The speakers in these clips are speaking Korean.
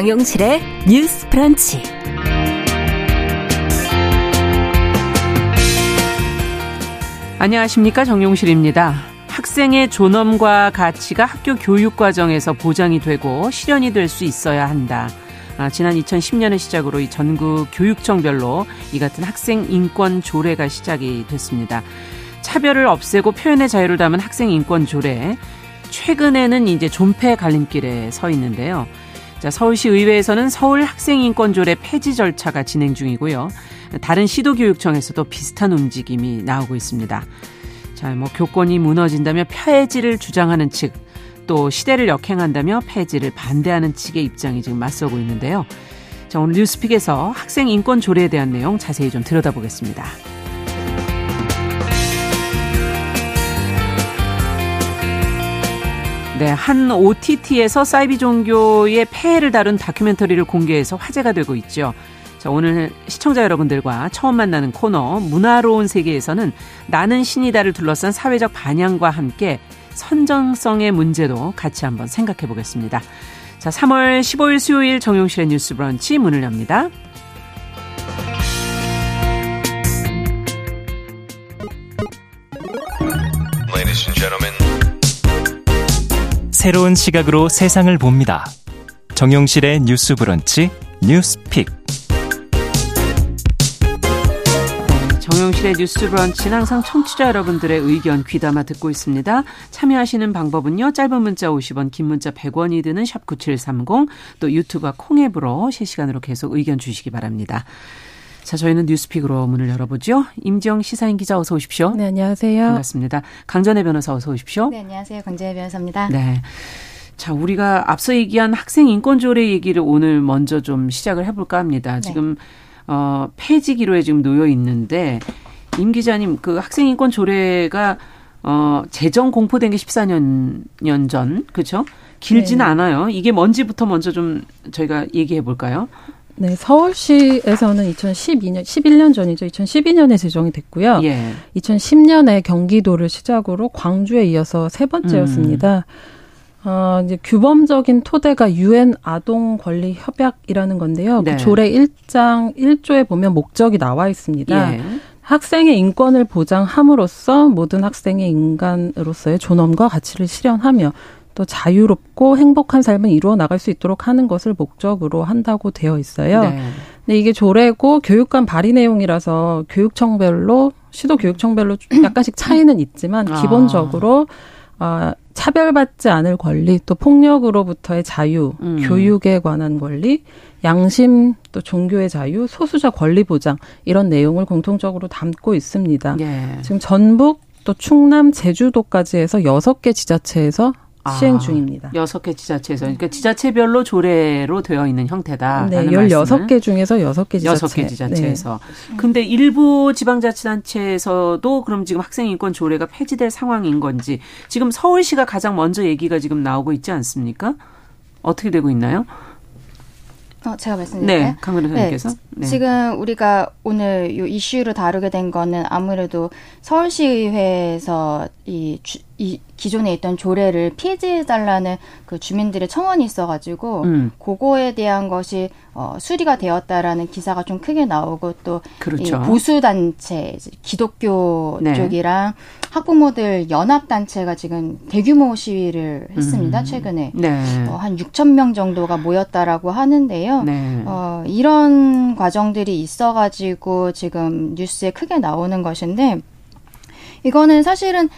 정용실의 뉴스 프런치. 안녕하십니까. 정용실입니다. 학생의 존엄과 가치가 학교 교육 과정에서 보장이 되고 실현이 될 수 있어야 한다. 아, 지난 2010년을 시작으로 이 전국 교육청별로 이 같은 학생 인권 조례가 시작이 됐습니다. 차별을 없애고 표현의 자유를 담은 학생 인권 조례. 최근에는 이제 존폐 갈림길에 서 있는데요. 자, 서울시 의회에서는 서울 학생인권조례 폐지 절차가 진행 중이고요. 다른 시도교육청에서도 비슷한 움직임이 나오고 있습니다. 자, 뭐 교권이 무너진다며 폐지를 주장하는 측, 또 시대를 역행한다며 폐지를 반대하는 측의 입장이 지금 맞서고 있는데요. 자, 오늘 뉴스픽에서 학생 인권 조례에 대한 내용 자세히 좀 들여다보겠습니다. 네, 한 OTT에서 사이비 종교의 폐해를 다룬 다큐멘터리를 공개해서 화제가 되고 있죠. 자, 오늘 시청자 여러분들과 처음 만나는 코너 문화로운 세계에서는 나는 신이다를 둘러싼 사회적 반향과 함께 선정성의 문제도 같이 한번 생각해 보겠습니다. 자, 3월 15일 수요일 정용실의 뉴스 브런치 문을 엽니다. 새로운 시각으로 세상을 봅니다. 정용실의 뉴스 브런치 뉴스픽. 정용실의 뉴스 브런치는 항상 청취자 여러분들의 의견 귀담아 듣고 있습니다. 참여하시는 방법은요. 짧은 문자 50원, 긴 문자 100원이 드는 샵 9730, 또 유튜브와 콩앱으로 실시간으로 계속 의견 주시기 바랍니다. 자, 저희는 뉴스픽으로 문을 열어보죠. 임지영 시사인 기자 어서 오십시오. 네, 안녕하세요. 반갑습니다. 강전혜 변호사 어서 오십시오. 네, 안녕하세요. 강전혜 변호사입니다. 네. 자, 우리가 앞서 얘기한 학생 인권 조례 얘기를 오늘 먼저 좀 시작을 해볼까 합니다. 네. 지금 어, 폐지 기로에 지금 놓여 있는데 임 기자님 그 학생 인권 조례가 어, 재정 공포된 게 14년 년 전, 그렇죠? 길지는 네. 않아요. 이게 뭔지부터 먼저 좀 저희가 얘기해 볼까요? 네, 서울시에서는 2012년, 11년 전이죠. 2012년에 제정이 됐고요. 예. 2010년에 경기도를 시작으로 광주에 이어서 세 번째였습니다. 음. 어, 이제 규범적인 토대가 유엔 아동 권리 협약이라는 건데요. 그 네. 그 조례 1장 1조에 보면 목적이 나와 있습니다. 예. 학생의 인권을 보장함으로써 모든 학생의 인간으로서의 존엄과 가치를 실현하며 또 자유롭고 행복한 삶을 이루어 나갈 수 있도록 하는 것을 목적으로 한다고 되어 있어요. 네. 근데 이게 조례고 교육관 발의 내용이라서 교육청별로 시도 교육청별로 약간씩 차이는 있지만 아. 기본적으로 어, 차별받지 않을 권리, 또 폭력으로부터의 자유, 음. 교육에 관한 권리, 양심, 또 종교의 자유, 소수자 권리 보장 이런 내용을 공통적으로 담고 있습니다. 예. 지금 전북 또 충남, 제주도까지 해서 여섯 개 지자체에서 아, 시행 중입니다. 여섯 개 지자체에서 그러니까 지자체별로 조례로 되어 있는 형태다. 네, 16개 중에서 6개 지자체. 6개 지자체에서. 네. 근데 일부 지방 자치단체에서도 그럼 지금 학생 인권 조례가 폐지될 상황인 건지 지금 서울시가 가장 먼저 얘기가 지금 나오고 있지 않습니까? 어떻게 되고 있나요? 어, 제가 말씀드릴까요? 네, 강 변호사님께서. 네, 네. 지금 우리가 오늘 이 이슈를 다루게 된 거는 아무래도 서울시의회에서 이, 주, 이 기존에 있던 조례를 폐지해달라는 그 주민들의 청원이 있어가지고 음. 그거에 대한 것이 어, 수리가 되었다라는 기사가 좀 크게 나오고 또 그렇죠. 보수 단체 기독교 네. 쪽이랑 학부모들 연합 단체가 지금 대규모 시위를 했습니다 음. 최근에 네. 어, 한 6천 명 정도가 모였다라고 하는데요. 네. 어, 이런 과정들이 있어가지고 지금 뉴스에 크게 나오는 것인데 이거는 사실은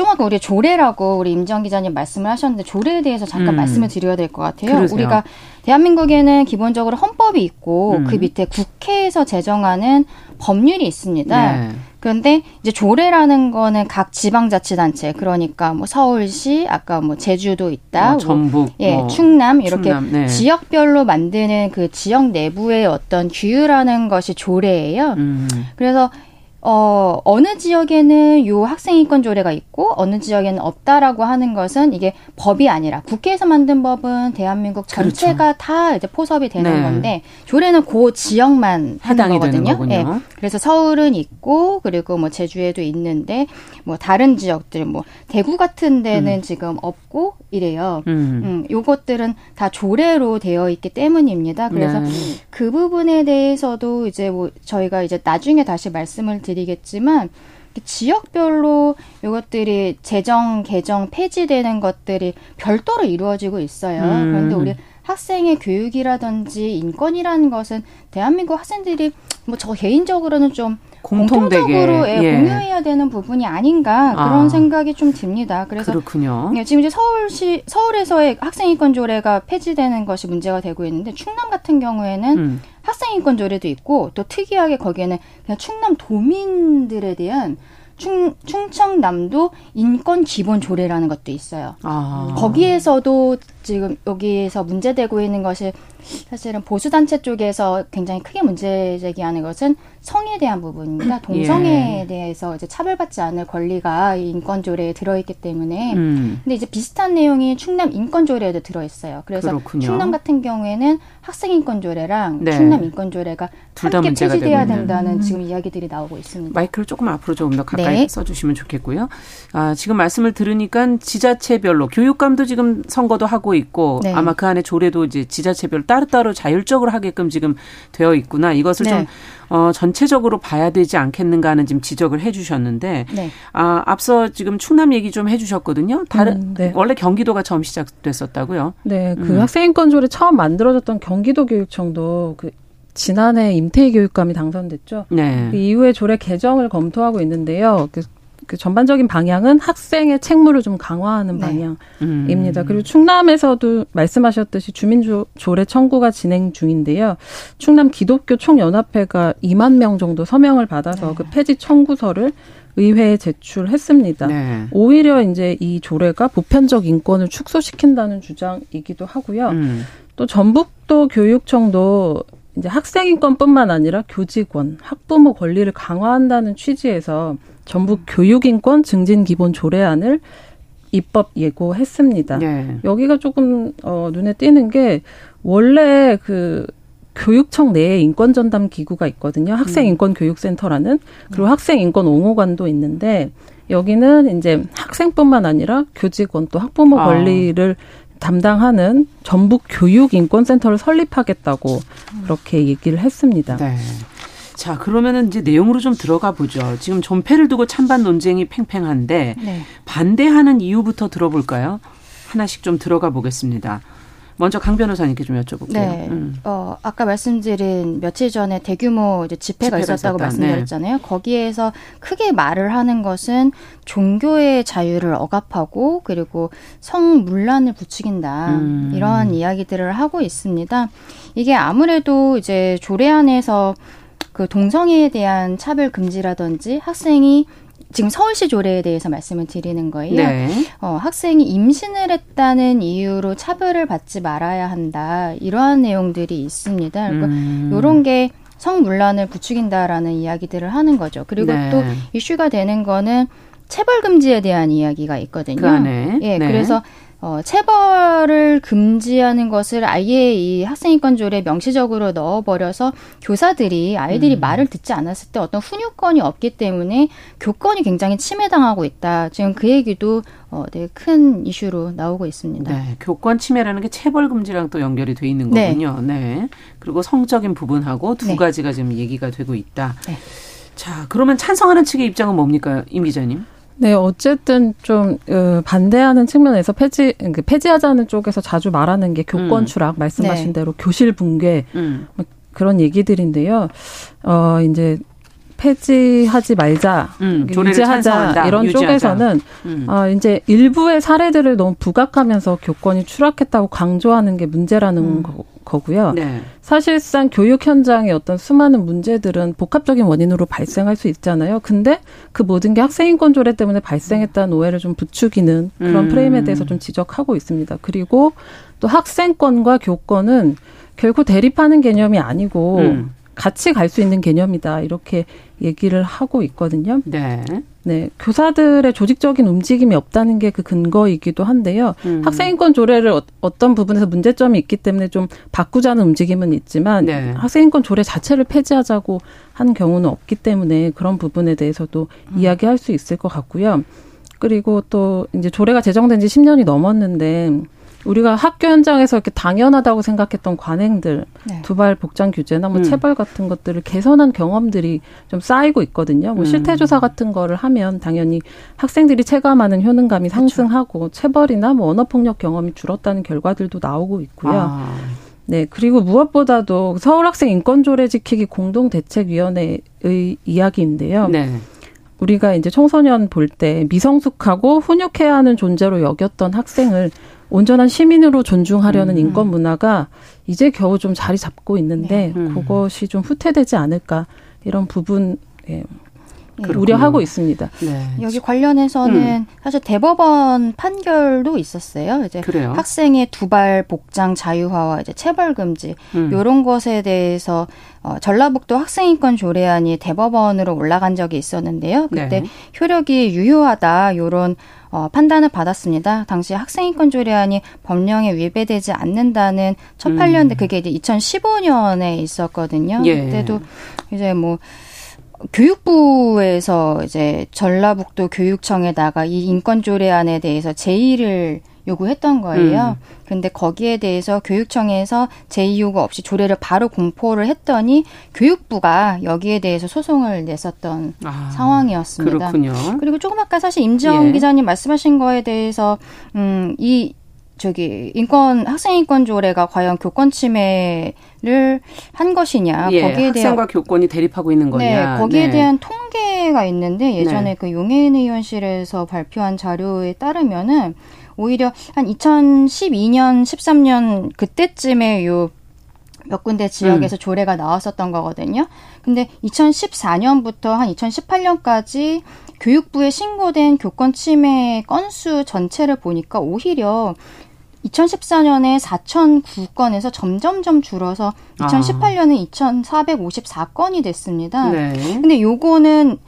좀 아까 우리 조례라고 우리 임정 기자님 말씀을 하셨는데 조례에 대해서 잠깐 음. 말씀을 드려야 될 것 같아요. 그러세요. 우리가 대한민국에는 기본적으로 헌법이 있고 음. 그 밑에 국회에서 제정하는 법률이 있습니다. 네. 그런데 이제 조례라는 거는 각 지방자치단체 그러니까 뭐 서울시 아까 뭐 제주도 있다, 뭐 전북, 예, 뭐 충남 이렇게 충남, 네. 지역별로 만드는 그 지역 내부의 어떤 규율하는 것이 조례예요. 음. 그래서 어, 어느 지역에는 요 학생 인권 조례가 있고 어느 지역에는 없다라고 하는 것은 이게 법이 아니라 국회에서 만든 법은 대한민국 그렇죠. 전체가 그렇죠. 다 이제 포섭이 되는 네. 건데 조례는 그 지역만 하는 거거든요. 예. 네. 그래서 서울은 있고 그리고 뭐 제주에도 있는데 뭐 다른 지역들 뭐 대구 같은 데는 음. 지금 없고 이래요. 음. 음. 요것들은 다 조례로 되어 있기 때문입니다. 그래서 네. 그 부분에 대해서도 이제 뭐 저희가 이제 나중에 다시 말씀을 드리 드리겠지만 지역별로 이것들이 재정 개정 폐지되는 것들이 별도로 이루어지고 있어요. 음. 그런데 우리 학생의 교육이라든지 인권이라는 것은 대한민국 학생들이 뭐 저 개인적으로는 좀 공통적으로 예, 예. 공유해야 되는 부분이 아닌가 그런 아. 생각이 좀 듭니다. 그래서 그렇군요. 예, 지금 이제 서울시 서울에서의 학생인권 조례가 폐지되는 것이 문제가 되고 있는데 충남 같은 경우에는 음. 학생인권 조례도 있고 또 특이하게 거기에는 그냥 충남 도민들에 대한 충, 충청남도 인권 기본 조례라는 것도 있어요. 아. 거기에서도 지금 여기에서 문제되고 있는 것이 사실은 보수단체 쪽에서 굉장히 크게 문제 제기하는 것은 성에 대한 부분입니다. 음. 동성애에 예. 대해서 이제 차별받지 않을 권리가 인권조례에 들어있기 때문에. 음. 근데 이제 비슷한 내용이 충남 인권조례에도 들어있어요. 그래서 그렇군요. 충남 같은 경우에는 학생인권조례랑 네. 충남 인권조례가 함께 폐지돼야 된다는 음. 지금 이야기들이 나오고 있습니다. 마이크를 조금 앞으로 조금 더 가까이 네. 써주시면 좋겠고요. 아, 지금 말씀을 들으니까 지자체별로 교육감도 지금 선거도 하고 있고 네. 아마 그 안에 조례도 이제 지자체별로 따로따로 자율적으로 하게끔 지금 되어 있구나. 이것을 네. 좀 어, 전체적으로 봐야 되지 않겠는가 하는 지금 지적을 해 주셨는데 네. 아, 앞서 지금 충남 얘기 좀 해 주셨거든요. 다른 음, 네. 원래 경기도가 처음 시작됐었다고요. 네. 그 음. 학생인권 조례 처음 만들어졌던 경기도 교육청도 그 지난해 임태희 교육감이 당선됐죠. 네. 그 이후에 조례 개정을 검토하고 있는데요. 그 그 전반적인 방향은 학생의 책무를 좀 강화하는 네. 방향입니다. 음. 그리고 충남에서도 말씀하셨듯이 주민조례 청구가 진행 중인데요. 충남 기독교 총연합회가 2만 명 정도 서명을 받아서 네. 그 폐지 청구서를 의회에 제출했습니다. 네. 오히려 이제 이 조례가 보편적 인권을 축소시킨다는 주장이기도 하고요. 음. 또 전북도 교육청도 이제 학생 인권뿐만 아니라 교직원, 학부모 권리를 강화한다는 취지에서 전북 교육인권 증진 기본 조례안을 입법 예고했습니다. 네. 여기가 조금 어, 눈에 띄는 게 원래 그 교육청 내에 인권 전담 기구가 있거든요. 학생 음. 인권 교육센터라는 그리고 음. 학생 인권 옹호관도 있는데 여기는 이제 학생뿐만 아니라 교직원 또 학부모 아. 권리를 담당하는 전북 교육 인권센터를 설립하겠다고 음. 그렇게 얘기를 했습니다. 네. 자, 그러면은 이제 내용으로 좀 들어가 보죠. 지금 존폐를 두고 찬반 논쟁이 팽팽한데 네. 반대하는 이유부터 들어볼까요? 하나씩 좀 들어가 보겠습니다. 먼저 강 변호사님께 좀 여쭤볼게요. 네. 음. 어, 아까 말씀드린 며칠 전에 대규모 이제 집회가, 집회가 있었다고 있었다. 말씀드렸잖아요. 네. 거기에서 크게 말을 하는 것은 종교의 자유를 억압하고 그리고 성문란을 부추긴다. 음. 이런 이야기들을 하고 있습니다. 이게 아무래도 이제 조례안에서 그 동성애에 대한 차별 금지라든지 학생이 지금 서울시 조례에 대해서 말씀을 드리는 거예요. 네. 어, 학생이 임신을 했다는 이유로 차별을 받지 말아야 한다. 이러한 내용들이 있습니다. 음. 이런 게 성문란을 부추긴다라는 이야기들을 하는 거죠. 그리고 네. 또 이슈가 되는 거는 체벌 금지에 대한 이야기가 있거든요. 그. 예, 네. 그래서 어, 체벌을 금지하는 것을 아예 이 학생인권 조례에 명시적으로 넣어버려서 교사들이 아이들이 음. 말을 듣지 않았을 때 어떤 훈육권이 없기 때문에 교권이 굉장히 침해당하고 있다. 지금 그 얘기도 어, 되게 큰 이슈로 나오고 있습니다. 네, 교권 침해라는 게 체벌 금지랑 또 연결이 돼 있는 네. 거군요. 네. 네. 그리고 성적인 부분하고 두 네. 가지가 지금 얘기가 되고 있다. 네. 자, 그러면 찬성하는 측의 입장은 뭡니까, 임 기자님? 네, 어쨌든 좀 어, 반대하는 측면에서 폐지 그 폐지하자는 쪽에서 자주 말하는 게 교권 음. 추락 말씀하신 네. 대로 교실 붕괴 음. 뭐 그런 얘기들인데요. 어 이제 폐지하지 말자, 음, 유지하자 이런 유지하자. 쪽에서는 음. 어, 이제 일부의 사례들을 너무 부각하면서 교권이 추락했다고 강조하는 게 문제라는 음. 거, 거고요. 네. 사실상 교육 현장의 어떤 수많은 문제들은 복합적인 원인으로 발생할 수 있잖아요. 근데 그 모든 게 학생 인권 조례 때문에 발생했다는 오해를 좀 부추기는 그런 음. 프레임에 대해서 좀 지적하고 있습니다. 그리고 또 학생권과 교권은 결코 대립하는 개념이 아니고 음. 같이 갈 수 있는 개념이다. 이렇게 얘기를 하고 있거든요. 네. 네. 교사들의 조직적인 움직임이 없다는 게 그 근거이기도 한데요. 음. 학생인권 조례를 어, 떤 부분에서 문제점이 있기 때문에 좀 바꾸자는 움직임은 있지만 네. 학생인권 조례 자체를 폐지하자고 한 경우는 없기 때문에 그런 부분에 대해서도 음. 이야기할 수 있을 것 같고요. 그리고 또 이제 조례가 제정된 지 10년이 넘었는데 우리가 학교 현장에서 이렇게 당연하다고 생각했던 관행들, 네. 두발 복장 규제나 뭐 음. 체벌 같은 것들을 개선한 경험들이 좀 쌓이고 있거든요. 뭐 음. 실태 조사 같은 거를 하면 당연히 학생들이 체감하는 효능감이. 상승하고 그렇죠. 체벌이나 뭐 언어 폭력 경험이 줄었다는 결과들도 나오고 있고요. 아. 네, 그리고 무엇보다도 서울학생 인권조례 지키기 공동대책위원회의 이야기인데요. 네. 우리가 이제 청소년 볼 때 미성숙하고 훈육해야 하는 존재로 여겼던 학생을 온전한 시민으로 존중하려는 음. 인권 문화가 이제 겨우 좀 자리 잡고 있는데 네. 음. 그것이 좀 후퇴되지 않을까 이런 부분 예. 그 우려하고 있습니다. 네. 여기 관련해서는 음. 사실 대법원 판결도 있었어요. 이제 그래요? 학생의 두발 복장 자유화와 이제 체벌 금지 음. 이런 것에 대해서 어, 전라북도 학생인권 조례안이 대법원으로 올라간 적이 있었는데요. 그때 네. 효력이 유효하다 요런 어, 판단을 받았습니다. 당시 학생인권 조례안이 법령에 위배되지 않는다는 첫 판례인데 음. 그게 이제 2015년에 있었거든요. 예. 그때도 이제 뭐 교육부에서 이제 전라북도 교육청에다가 이 인권 조례안에 대해서 제의를 요구했던 거예요. 음. 근데 거기에 대해서 교육청에서 제의 요구 없이 조례를 바로 공포를 했더니 교육부가 여기에 대해서 소송을 냈었던 아, 상황이었습니다. 그렇군요. 그리고 조금 아까 사실 임지영 예. 기자님 말씀하신 거에 대해서 음이 저기 인권 학생 인권 조례가 과연 교권 침해를 한 것이냐 예, 거기에 학생과 대한 학생과 교권이 대립하고 있는 거냐 네, 거기에 네. 대한 통계가 있는데 예전에 네. 그 용해인 의원실에서 발표한 자료에 따르면은 오히려 한 2012년 13년 그때쯤에 요몇 군데 지역에서 음. 조례가 나왔었던 거거든요. 근데 2014년부터 한 2018년까지 교육부에 신고된 교권 침해 건수 전체를 보니까 오히려 2014년에 4,009건에서 점점점 줄어서 2018년에 아. 2,454건이 됐습니다. 네. 근데 요거는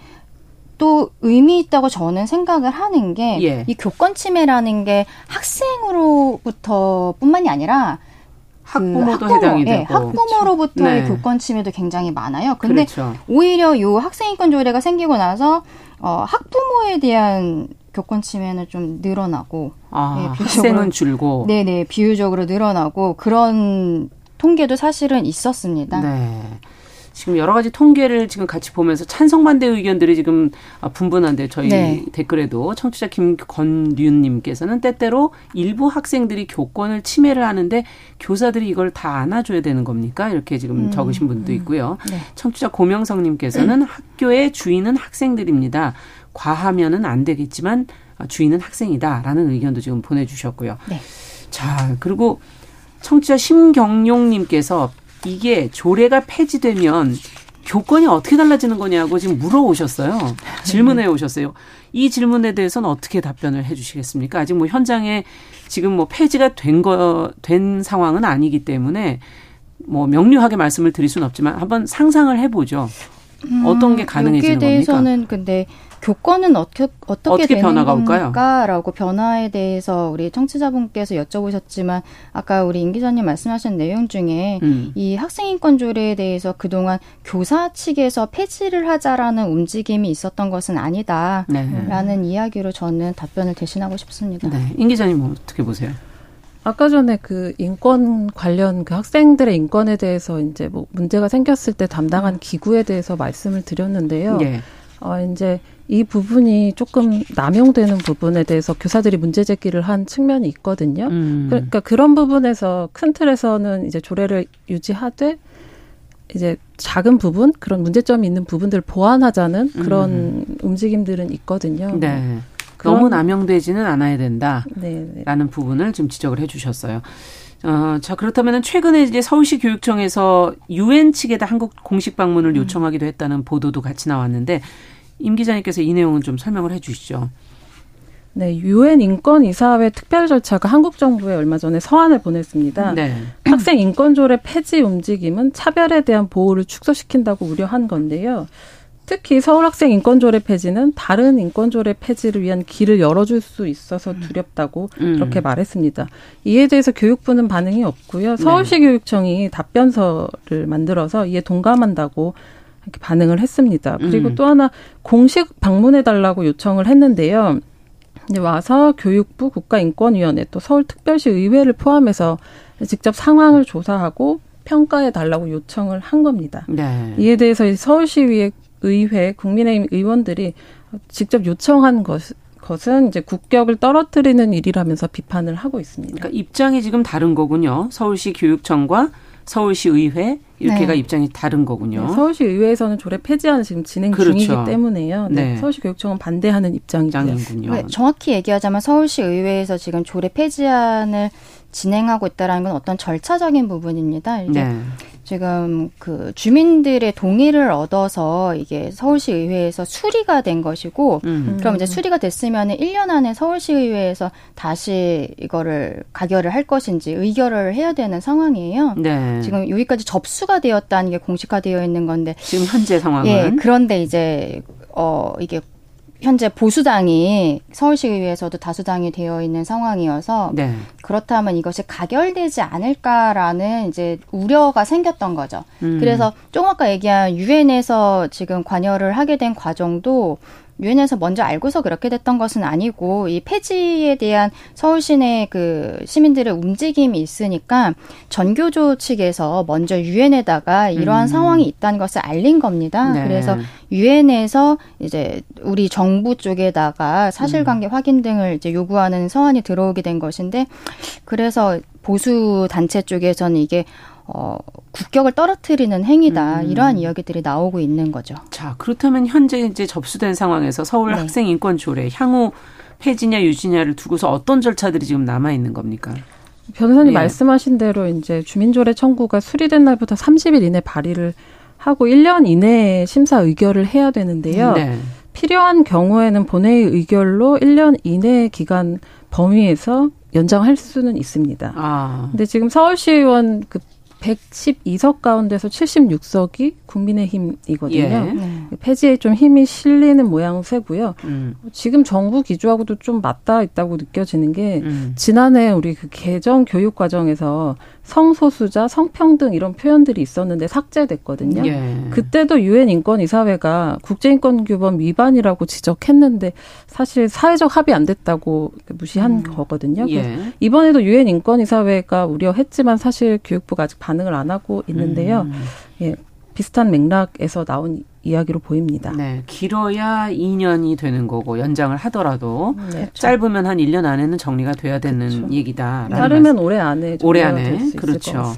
또 의미 있다고 저는 생각을 하는 게이 예. 교권 침해라는 게 학생으로부터뿐만이 아니라 학부모도 그 학부모, 예, 학부모로부터의 네. 교권 침해도 굉장히 많아요. 근데 그렇죠. 오히려 요 학생인권 조례가 생기고 나서 어 학부모에 대한 교권 침해는 좀 늘어나고 아, 네, 학생은 줄고 네네 비율적으로 늘어나고 그런 통계도 사실은 있었습니다. 네. 지금 여러 가지 통계를 지금 같이 보면서 찬성 반대 의견들이 지금 아, 분분한데 저희 네. 댓글에도 청취자 김건륜님께서는 때때로 일부 학생들이 교권을 침해를 하는데 교사들이 이걸 다 안아줘야 되는 겁니까? 이렇게 지금 음. 적으신 분도 음. 있고요. 네. 청취자 고명성님께서는 음. 학교의 주인은 학생들입니다. 과하면은 안 되겠지만 주인은 학생이다라는 의견도 지금 보내주셨고요. 네. 자 그리고 청취자 심경용님께서 이게 조례가 폐지되면 교권이 어떻게 달라지는 거냐고 지금 물어오셨어요. 질문해 오셨어요. 이 질문에 대해서는 어떻게 답변을 해 주시겠습니까? 아직 뭐 현장에 지금 뭐 폐지가 된 거, 된 상황은 아니기 때문에 뭐 명료하게 말씀을 드릴 수는 없지만 한번 상상을 해보죠. 어떤 게 가능해지는 겁니까? 여기에 대해서는 근데 교권은 어떻게 어떻게, 어떻게 되는 변화가 건가라고 변화에 대해서 우리 청취자분께서 여쭤보셨지만 아까 우리 임 기자님 말씀하신 내용 중에 음. 이 학생인권 조례에 대해서 그동안 교사 측에서 폐지를 하자라는 움직임이 있었던 것은 아니다라는 네. 이야기로 저는 답변을 대신하고 싶습니다. 네. 임 기자님 뭐 어떻게 보세요? 아까 전에 그 인권 관련 그 학생들의 인권에 대해서 이제 뭐 문제가 생겼을 때 담당한 기구에 대해서 말씀을 드렸는데요. 예. 어, 이제 이 부분이 조금 남용되는 부분에 대해서 교사들이 문제 제기를 한 측면이 있거든요. 음. 그러니까 그런 부분에서 큰 틀에서는 이제 조례를 유지하되 이제 작은 부분 그런 문제점이 있는 부분들을 보완하자는 그런 음. 움직임들은 있거든요. 네. 너무 남용되지는 않아야 된다라는 네, 네. 부분을 좀 지적을 해주셨어요. 어, 자, 그렇다면 최근에 이제 서울시 교육청에서 유엔 측에다 한국 공식 방문을 음. 요청하기도 했다는 보도도 같이 나왔는데 임 기자님께서 이 내용은 좀 설명을 해 주시죠. 네, 유엔 인권 이사회 특별 절차가 한국 정부에 얼마 전에 서한을 보냈습니다. 네. 학생 인권 조례 폐지 움직임은 차별에 대한 보호를 축소시킨다고 우려한 건데요. 특히 서울 학생 인권 조례 폐지는 다른 인권 조례 폐지를 위한 길을 열어줄 수 있어서 음. 두렵다고 음. 그렇게 말했습니다. 이에 대해서 교육부는 반응이 없고요. 네. 서울시 네. 교육청이 답변서를 만들어서 이에 동감한다고 이렇게 반응을 했습니다. 그리고 음. 또 하나 공식 방문해 달라고 요청을 했는데요. 이제 와서 교육부 국가인권위원회 또 서울특별시 의회를 포함해서 직접 상황을 조사하고 평가해 달라고 요청을 한 겁니다. 네. 이에 대해서 서울시의회 의회 국민의힘 의원들이 직접 요청한 것 것은 이제 국격을 떨어뜨리는 일이라면서 비판을 하고 있습니다. 그러니까 입장이 지금 다른 거군요. 서울시 교육청과 서울시 의회 이렇게가 네. 입장이 다른 거군요. 네, 서울시 의회에서는 조례 폐지하는 지금 진행 그렇죠. 중이기 때문에요. 네, 네. 서울시 교육청은 반대하는 입장이군요. 네, 정확히 얘기하자면 서울시 의회에서 지금 조례 폐지안을 진행하고 있다라는 건 어떤 절차적인 부분입니다. 이게 네. 지금 그 주민들의 동의를 얻어서 이게 서울시 의회에서 수리가 된 것이고 음. 그럼 이제 수리가 됐으면은 1년 안에 서울시 의회에서 다시 이거를 가결을 할 것인지 의결을 해야 되는 상황이에요. 네. 지금 여기까지 접수가 되었다는 게 공식화되어 있는 건데 지금 현재 상황은 예, 그런데 이제 어 이게 현재 보수당이 서울시의회에서도 다수당이 되어 있는 상황이어서 네. 그렇다면 이것이 가결되지 않을까라는 이제 우려가 생겼던 거죠. 음. 그래서 조금 아까 얘기한 유엔에서 지금 관여를 하게 된 과정도 유엔에서 먼저 알고서 그렇게 됐던 것은 아니고 이 폐지에 대한 서울 시내 그 시민들의 움직임이 있으니까 전교조 측에서 먼저 유엔에다가 이러한 음. 상황이 있다는 것을 알린 겁니다. 네. 그래서 유엔에서 이제 우리 정부 쪽에다가 사실관계 음. 확인 등을 이제 요구하는 서한이 들어오게 된 것인데 그래서 보수 단체 쪽에서는 이게 어, 국격을 떨어뜨리는 행위다. 음. 이러한 이야기들이 나오고 있는 거죠. 자, 그렇다면 현재 이제 접수된 상황에서 서울 네. 학생 인권 조례 향후 폐지냐 유지냐를 두고서 어떤 절차들이 지금 남아 있는 겁니까? 변호사님 예. 말씀하신 대로 이제 주민조례 청구가 수리된 날부터 30일 이내 발의를 하고 1년 이내에 심사 의결을 해야 되는데요. 네. 필요한 경우에는 본회의 의결로 1년 이내 기간 범위에서 연장할 수는 있습니다. 아. 근데 지금 서울시의원 그 112석 가운데서 76석이 국민의힘이거든요. 예. 네. 폐지에 좀 힘이 실리는 모양새고요. 음. 지금 정부 기조하고도 좀 맞닿아 있다고 느껴지는 게 음. 지난해 우리 그 개정 교육 과정에서 성소수자, 성평등 이런 표현들이 있었는데 삭제됐거든요. 예. 그때도 유엔 인권 이사회가 국제인권 규범 위반이라고 지적했는데 사실 사회적 합의 안 됐다고 무시한 음. 거거든요. 예. 이번에도 유엔 인권 이사회가 우려했지만 사실 교육부가 아직 반응을 안 하고 있는데요. 음. 예. 비슷한 맥락에서 나온 이야기로 보입니다. 네. 길어야 2년이 되는 거고 연장을 하더라도 네, 짧으면 한 1년 안에는 정리가 돼야 되는 그렇죠. 얘기다. 빠르면 올해 안에 올해 안에 그렇죠.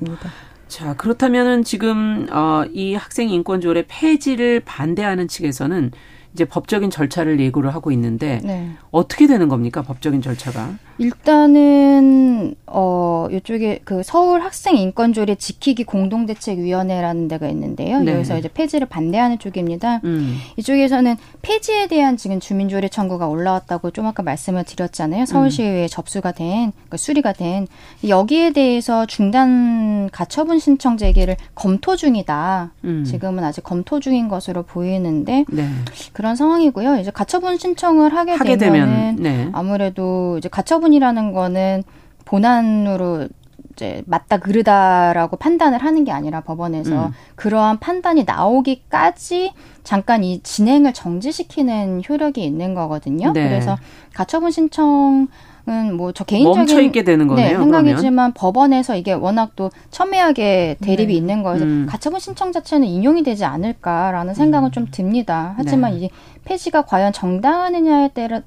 자, 그렇다면은 지금 어, 이 학생 인권 조례 폐지를 반대하는 측에서는 이제 법적인 절차를 예고를 하고 있는데 네. 어떻게 되는 겁니까? 법적인 절차가? 일단은 어 이쪽에 그 서울 학생 인권 조례 지키기 공동대책위원회라는 데가 있는데요. 네. 여기서 이제 폐지를 반대하는 쪽입니다. 음. 이쪽에서는 폐지에 대한 지금 주민 조례 청구가 올라왔다고 좀 아까 말씀을 드렸잖아요. 서울시의회에 음. 접수가 된 그러니까 수리가 된 여기에 대해서 중단 가처분 신청 제기를 검토 중이다. 음. 지금은 아직 검토 중인 것으로 보이는데 네. 그런 상황이고요. 이제 가처분 신청을 하게, 하게 되면은 되면, 네. 아무래도 이제 가처분 처분이라는 거는 본안으로 이제 맞다 그르다라고 판단을 하는 게 아니라 법원에서 음. 그러한 판단이 나오기까지 잠깐 이 진행을 정지시키는 효력이 있는 거거든요. 네. 그래서 가처분 신청 은 뭐 저 개인적인 멈춰 있게 되는 거네요. 네, 생각이지만 그러면. 법원에서 이게 워낙 또 첨예하게 대립이 네. 있는 거여서 음. 가처분 신청 자체는 인용이 되지 않을까라는 생각은 음. 좀 듭니다. 하지만 네. 이 폐지가 과연 정당하느냐에 따라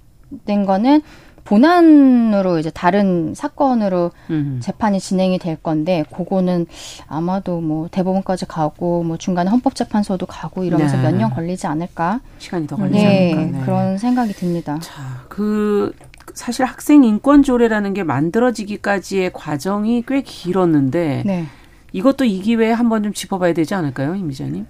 된 거는 본안으로 이제 다른 사건으로 음. 재판이 진행이 될 건데 그거는 아마도 뭐 대법원까지 가고 뭐 중간에 헌법재판소도 가고 이러면서 네. 몇년 걸리지 않을까 시간이 더 걸리지 네, 않을까 네. 그런 생각이 듭니다. 자, 그 사실 학생 인권 조례라는 게 만들어지기까지의 과정이 꽤 길었는데 네. 이것도 이 기회에 한번 좀 짚어봐야 되지 않을까요, 임 기자님?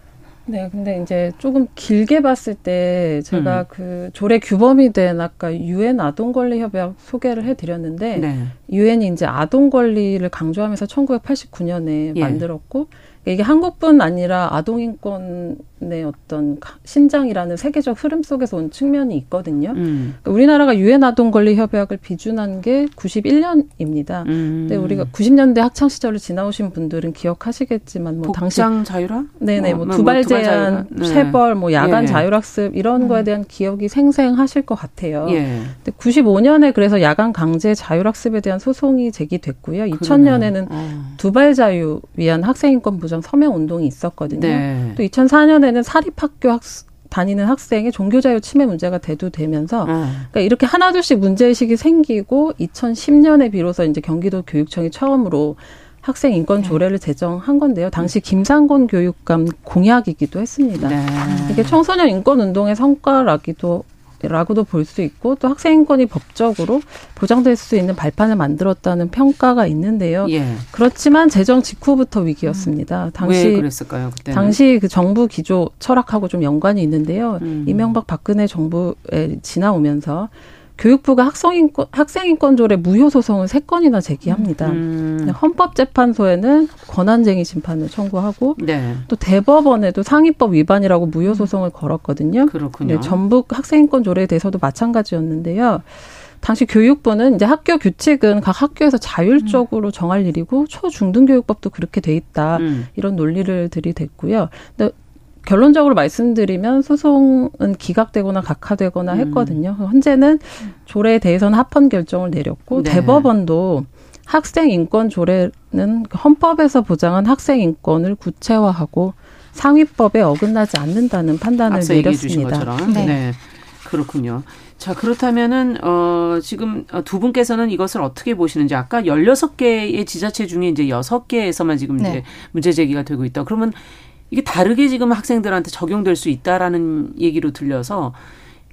네, 근데 이제 조금 길게 봤을 때 제가 음. 그 조례 규범이 된 아까 유엔 아동 권리 협약 소개를 해 드렸는데 네. 유엔이 이제 아동 권리를 강조하면서 1989년에 예. 만들었고 이게 한국뿐 아니라 아동 인권 의 어떤 신장이라는 세계적 흐름 속에서 온 측면이 있거든요. 음. 그러니까 우리나라가 유엔 아동 권리 협약을 비준한 게 91년입니다. 음. 근데 우리가 90년대 학창 시절을 지나오신 분들은 기억하시겠지만 뭐 당시 장 자율학? 네네 뭐, 뭐, 뭐 두발 제한, 네. 세벌, 뭐 야간 예. 자율학습 이런 음. 거에 대한 기억이 생생하실 것 같아요. 예. 근데 95년에 그래서 야간 강제 자율학습에 대한 소송이 제기됐고요. 2000년에는 어. 두발 자유 위한 학생 인권 부정 서명 운동이 있었거든요. 네. 또 2004년에 는 사립학교 학 다니는 학생의 종교 자유 침해 문제가 대두되면서 음. 그러니까 이렇게 하나둘씩 문제 의식이 생기고 2010년에 비로소 이제 경기도 교육청이 처음으로 학생 인권 네. 조례를 제정한 건데요. 당시 김상곤 교육감 공약이기도 했습니다. 네. 이게 청소년 인권 운동의 성과라기도 라고도 볼 수 있고 또 학생 인권이 법적으로 보장될 수 있는 발판을 만들었다는 평가가 있는데요. 예. 그렇지만 재정 직후부터 위기였습니다. 음. 당시 왜 그랬을까요? 그때는? 당시 그 정부 기조 철학하고 좀 연관이 있는데요. 음. 이명박 박근혜 정부에 지나오면서 교육부가 학생인권, 학생인권조례 무효 소송을 세 건이나 제기합니다. 음. 헌법재판소에는 권한쟁의 심판을 청구하고 네. 또 대법원에도 상위법 위반이라고 무효 소송을 걸었거든요. 그렇군요. 네, 전북 학생인권조례에 대해서도 마찬가지였는데요. 당시 교육부는 이제 학교 규칙은 각 학교에서 자율적으로 정할 일이고 초중등교육법도 그렇게 돼 있다 음. 이런 논리를 들이댔고요. 근데 결론적으로 말씀드리면 소송은 기각되거나 각하되거나 음. 했거든요. 현재는 조례에 대해서는 합헌 결정을 내렸고 네. 대법원도 학생 인권 조례는 헌법에서 보장한 학생 인권을 구체화하고 상위법에 어긋나지 않는다는 판단을 내렸습니다. 네. 네. 그렇군요. 자, 그렇다면은, 어, 지금 두 분께서는 이것을 어떻게 보시는지, 아까 열여섯 개의 지자체 중에 이제 여섯 개에서만 지금 네. 이제 문제 제기가 되고 있다. 그러면 이게 다르게 지금 학생들한테 적용될 수 있다라는 얘기로 들려서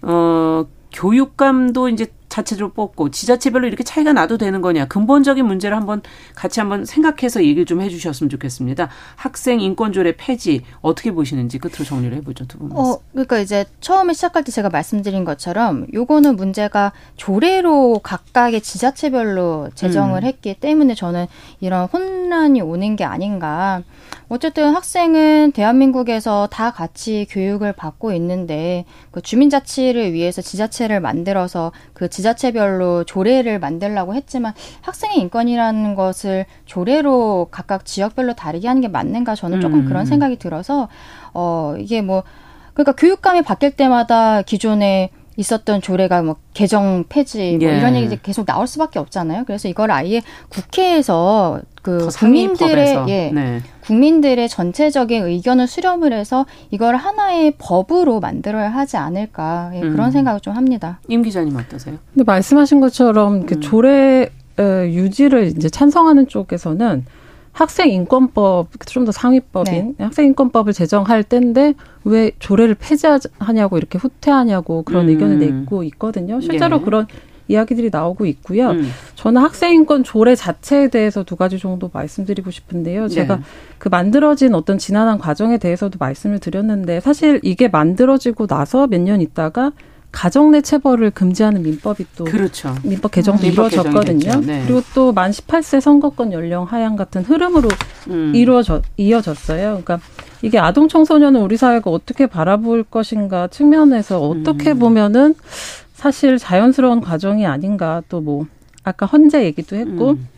어 교육감도 이제 자체적으로 뽑고 지자체별로 이렇게 차이가 나도 되는 거냐 근본적인 문제를 한번 같이 한번 생각해서 얘기를 좀 해주셨으면 좋겠습니다. 학생 인권조례 폐지 어떻게 보시는지 끝으로 정리를 해보죠 두 분. 어 그러니까 이제 처음에 시작할 때 제가 말씀드린 것처럼 요거는 문제가 조례로 각각의 지자체별로 제정을 음. 했기 때문에 저는 이런 혼란이 오는 게 아닌가. 어쨌든 학생은 대한민국에서 다 같이 교육을 받고 있는데 그 주민자치를 위해서 지자체를 만들어서 그 지자체별로 조례를 만들라고 했지만 학생의 인권이라는 것을 조례로 각각 지역별로 다르게 하는 게 맞는가 저는 조금 음. 그런 생각이 들어서 어 이게 뭐 그러니까 교육감이 바뀔 때마다 기존에 있었던 조례가 뭐 개정 폐지 뭐 예. 이런 얘기 계속 나올 수밖에 없잖아요. 그래서 이걸 아예 국회에서 그 국민들의 예 네. 국민들의 전체적인 의견을 수렴을 해서 이걸 하나의 법으로 만들어야 하지 않을까 예, 그런 음. 생각을 좀 합니다. 임 기자님 어떠세요? 근데 말씀하신 것처럼 그 음. 조례 유지를 이제 찬성하는 쪽에서는 학생 인권법 좀 더 상위법인 네. 학생 인권법을 제정할 때인데 왜 조례를 폐지하냐고 이렇게 후퇴하냐고 그런 음. 의견을 내고 있거든요. 실제로 예. 그런 이야기들이 나오고 있고요. 음. 저는 학생인권 조례 자체에 대해서 두 가지 정도 말씀드리고 싶은데요. 제가 네. 그 만들어진 어떤 지난한 과정에 대해서도 말씀을 드렸는데 사실 이게 만들어지고 나서 몇 년 있다가 가정 내 체벌을 금지하는 민법이 또 그렇죠. 민법 개정도 음, 이루어졌거든요. 네. 그리고 또 만 18세 선거권 연령 하향 같은 흐름으로 음. 이루어져 이어졌어요. 그러니까 이게 아동 청소년을 우리 사회가 어떻게 바라볼 것인가 측면에서 어떻게 음. 보면은 사실 자연스러운 과정이 아닌가 또 뭐 아까 헌재 얘기도 했고 음.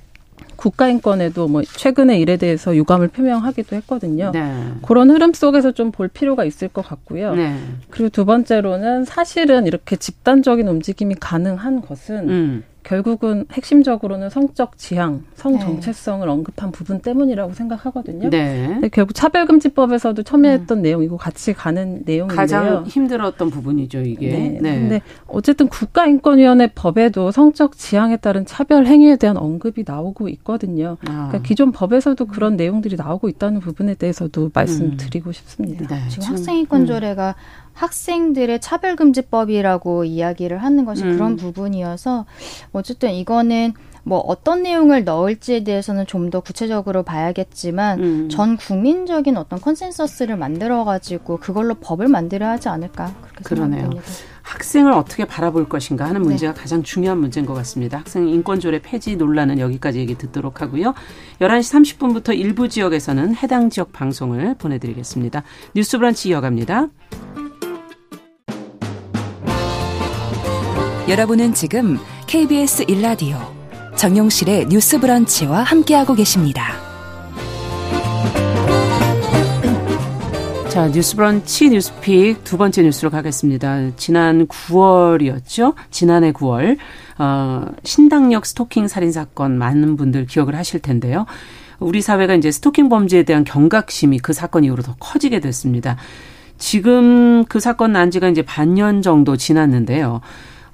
국가인권에도 뭐 최근에 일에 대해서 유감을 표명하기도 했거든요. 네. 그런 흐름 속에서 좀 볼 필요가 있을 것 같고요. 네. 그리고 두 번째로는 사실은 이렇게 집단적인 움직임이 가능한 것은 음. 결국은 핵심적으로는 성적 지향, 성 네. 정체성을 네. 언급한 부분 때문이라고 생각하거든요. 네. 근데 결국 차별금지법에서도 첨예했던 음. 내용이고 같이 가는 내용인데요. 가장 힘들었던 부분이죠, 이게. 네. 네. 근데 어쨌든 국가인권위원회 법에도 성적 지향에 따른 차별 행위에 대한 언급이 나오고 있거든요. 아. 그러니까 기존 법에서도 그런 내용들이 나오고 있다는 부분에 대해서도 말씀드리고 음. 싶습니다. 네. 지금 학생인권조례가 음. 학생들의 차별금지법이라고 이야기를 하는 것이 음. 그런 부분이어서 어쨌든 이거는 뭐 어떤 내용을 넣을지에 대해서는 좀 더 구체적으로 봐야겠지만 음. 전 국민적인 어떤 컨센서스를 만들어 가지고 그걸로 법을 만들어야 하지 않을까 그렇게 그러네요. 생각합니다. 학생을 어떻게 바라볼 것인가 하는 네. 문제가 네. 가장 중요한 문제인 것 같습니다. 학생 인권조례 폐지 논란은 여기까지 얘기 듣도록 하고요. 11시 30분부터 일부 지역에서는 해당 지역 방송을 보내드리겠습니다. 뉴스 브런치 이어갑니다. 여러분은 지금 KBS 일라디오 정용실의 뉴스 브런치와 함께하고 계십니다. 자, 뉴스 브런치 뉴스픽 두 번째 뉴스로 가겠습니다. 지난 9월이었죠? 지난해 9월, 어, 신당역 스토킹 살인 사건 많은 분들 기억을 하실 텐데요. 우리 사회가 이제 스토킹 범죄에 대한 경각심이 그 사건 이후로 더 커지게 됐습니다. 지금 그 사건 난 지가 이제 반년 정도 지났는데요.